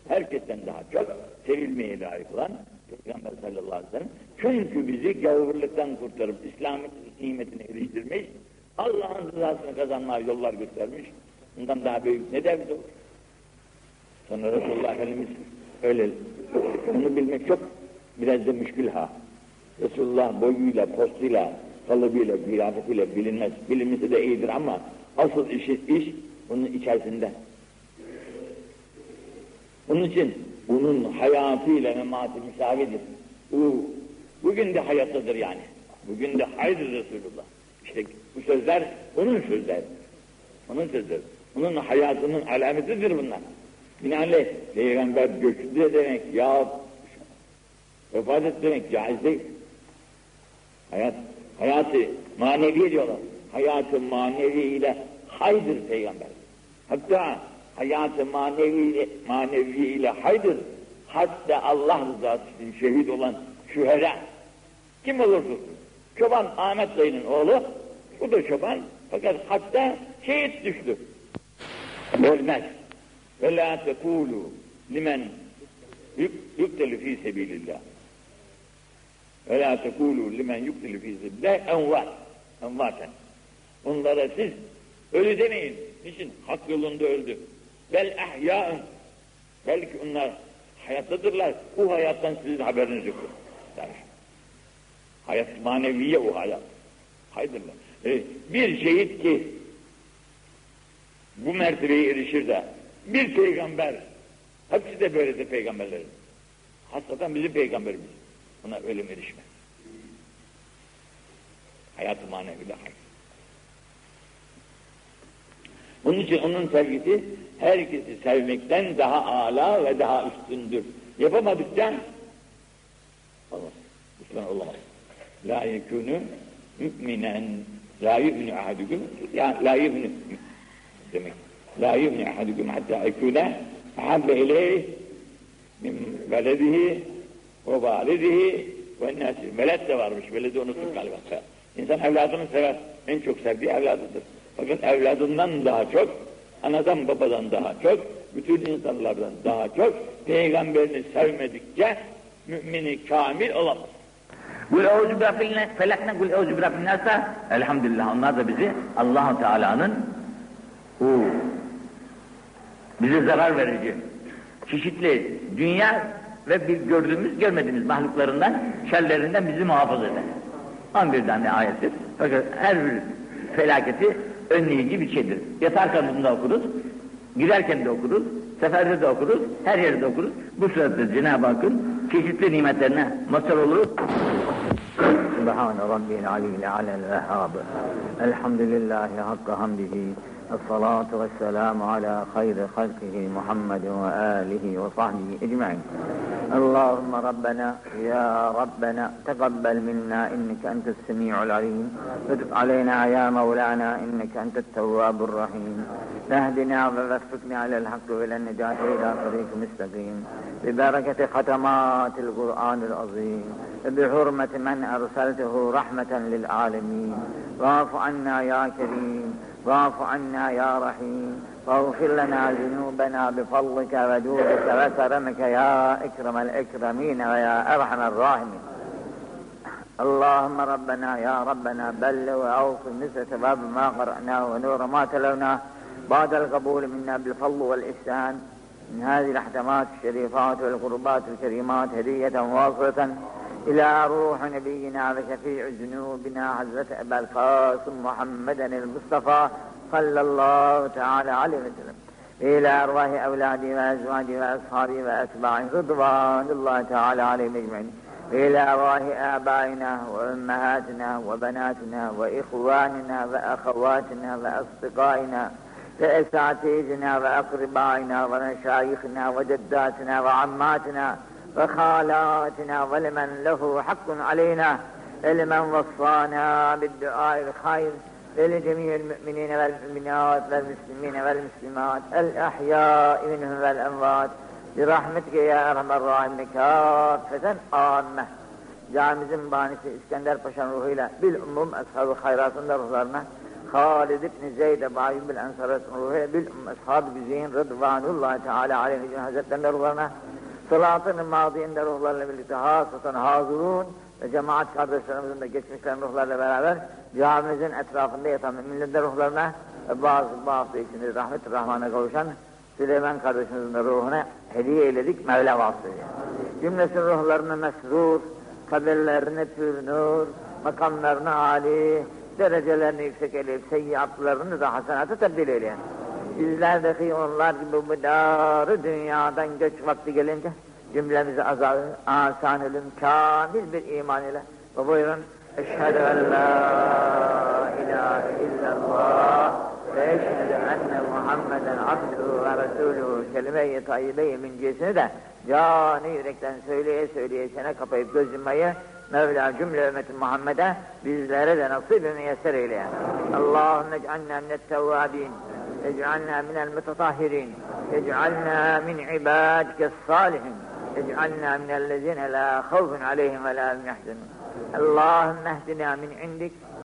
herkesten daha çok sevilmeye layık olan Peygamber sallallahu aleyhi ve sellem. Çünkü bizi gavurluktan kurtarıp İslam'ın nimetine eriştirmiş, Allah'ın rızasını kazanmaya yollar göstermiş. Bundan daha büyük ne derdi olur? Sonra Resulullah Efendimiz öyle, onu bilmek çok biraz da müşkül ha. Resulullah boyuyla, postuyla, kalıbıyla, kıyafetiyle bilinmez. Bilinmesi de iyidir ama asıl iş, iş bunun içerisinde. Onun için bunun hayatıyla memati müsavidir. Bu, bugün de hayattadır yani. Bugün de haydır Resulullah. İşte bu sözler onun sözleri. Onun sözleri. Onun hayatının alametidir bunlar. Binaenaleyh peygamber göçtü demek ya vefat et demek caiz değil. Hayat, hayatı manevi diyorlar. Hayatı manevi ile haydır peygamber. Hatta hayatı manevi, manevi ile haydır. Hatta Allah rızası için şehit olan şühera. Kim olursa. Çoban Ahmet dayının oğlu, bu da çoban. Fakat hatta şehit düştü. Ölmez. Ve la tekulu limen yuktelu fi sebilillah. Ve la tekulu limen yuktelu fi sebilillah envat. Envaten. Onlara siz ölü demeyin. Niçin? Hak yolunda öldü. Bel ehyaın. Belki onlar hayattadırlar. Bu hayattan sizin haberiniz yok. Yani, hayat maneviye o hayat. Haydırlar. Ee, bir şehit ki bu mertebeye erişir de bir peygamber hepsi de böyledir peygamberlerin. Hasreten bizim peygamberimiz. Buna ölüm erişmez. Hayat-ı maneviyle hayat. Bunun için onun sevgisi herkesi sevmekten daha âlâ ve daha üstündür. Yapamadıkça olmaz. Müslüman olamaz. La yekûnü müminen la yu'minu ahadüküm ya la yu'minu demek. La yu'minu ahadüküm hatta ekûne ahabbe ileyh min veledihi ve validihi ve nâsi. Veled de varmış. Veledi unuttuk galiba. İnsan evladını sever. En çok sevdiği evladıdır. Fakat evladından daha çok, anadan babadan daha çok, bütün insanlardan daha çok peygamberini sevmedikçe mümini kamil olamaz. Kul euzu bi rabbil felakna kul euzu bi rabbin nasa. Elhamdülillah onlar da bizi Allah Teala'nın o bize zarar verici, çeşitli dünya ve bir gördüğümüz görmediğimiz mahluklarından, şerlerinden bizi muhafaza eder. 11 tane ayettir. Fakat her bir felaketi önleyici bir şeydir. Yatar kanımda okuruz, girerken de okuruz, seferde de okuruz, her yerde okuruz. Bu sırada Cenab-ı Hakk'ın çeşitli nimetlerine mazhar oluruz. Subhan Rabbil Aliyyil Alel Vehhab Elhamdülillahi Hakk'a hamdihi الصلاة والسلام على خير خلقه محمد وآله وصحبه أجمعين. اللهم ربنا يا ربنا تقبل منا إنك أنت السميع العليم. وتب علينا يا مولانا إنك أنت التواب الرحيم. اهدنا ووفقنا على الحق وإلى النجاة إلى طريق مستقيم. ببركة ختمات القرآن العظيم. بحرمة من أرسلته رحمة للعالمين. واعف عنا يا كريم. واعف عنا يا رحيم. واغفر لنا ذنوبنا بفضلك وجودك وكرمك يا أكرم الأكرمين ويا أرحم الراحمين. اللهم ربنا يا ربنا بلغ وأوصل مثل ثواب ما قرأناه ونور ما تلوناه. بعد القبول منا بالفضل والإحسان. من هذه الأحكامات الشريفات والقربات الكريمات هدية واصلة. إلى روح نبينا وشفيع ذنوبنا حضرة أبا القاسم محمدا المصطفى صلى الله تعالى عليه وسلم. إلى أرواح أولادي وأزواجي وأصحابي وأتباعي رضوان الله تعالى عليهم أجمعين. إلى أرواح آبائنا وأمهاتنا وبناتنا وإخواننا وأخواتنا وأصدقائنا وأساتذتنا وأقربائنا ومشايخنا وجداتنا وعماتنا فخالاتنا ولمن له حق علينا لمن وصانا بالدعاء الخير لجميع المؤمنين والمؤمنات والمسلمين والمسلمات الأحياء منهم والأموات. برحمتك يا أرحم الراحمين. كافة عامة. جامع بانسي اسكندر باشان روحي له بالأمم أصحاب الخيرات نرزقنا خالد بن زيد ابو بالانصار اسمه بالام أصحاب بزين رضوان الله تعالى عليهم وسلم حضرتنا نرزقنا Sılatın madiinde ruhlarla birlikte hasatan hazurun ve cemaat kardeşlerimizin de geçmişlerin ruhlarla beraber camimizin etrafında yatan müminlerin ruhlarına ve bazı bu hafta içinde rahmet-i rahmana kavuşan Süleyman kardeşimizin de ruhuna hediye eyledik Mevla vasıtayla. Cümlesin ruhlarını mesrur, kabirlerini pür nur, makamlarını âli, derecelerini yüksek eyleyip seyyiatlarını da hasenata tebdil eyleyen. Bizler de onlar gibi bu darı dünyadan göç vakti gelince cümlemizi azal, asan ölüm, kamil bir iman ile ve buyurun Eşhedü en la ilahe illallah ve eşhedü enne Muhammeden abduhu ve resuluhu kelime-i tayyibe-i mincesini de canı yürekten söyleye söyleye sene kapayıp göz yummayı Mevla cümle ümmeti Muhammed'e bizlere de nasip-i müyesser eyle. Allahümme ec'alna minet tevvabin اجعلنا من المتطهرين اجعلنا من عبادك الصالحين اجعلنا من الذين لا خوف عليهم ولا هم يحزنون. اللهم اهدنا من عندك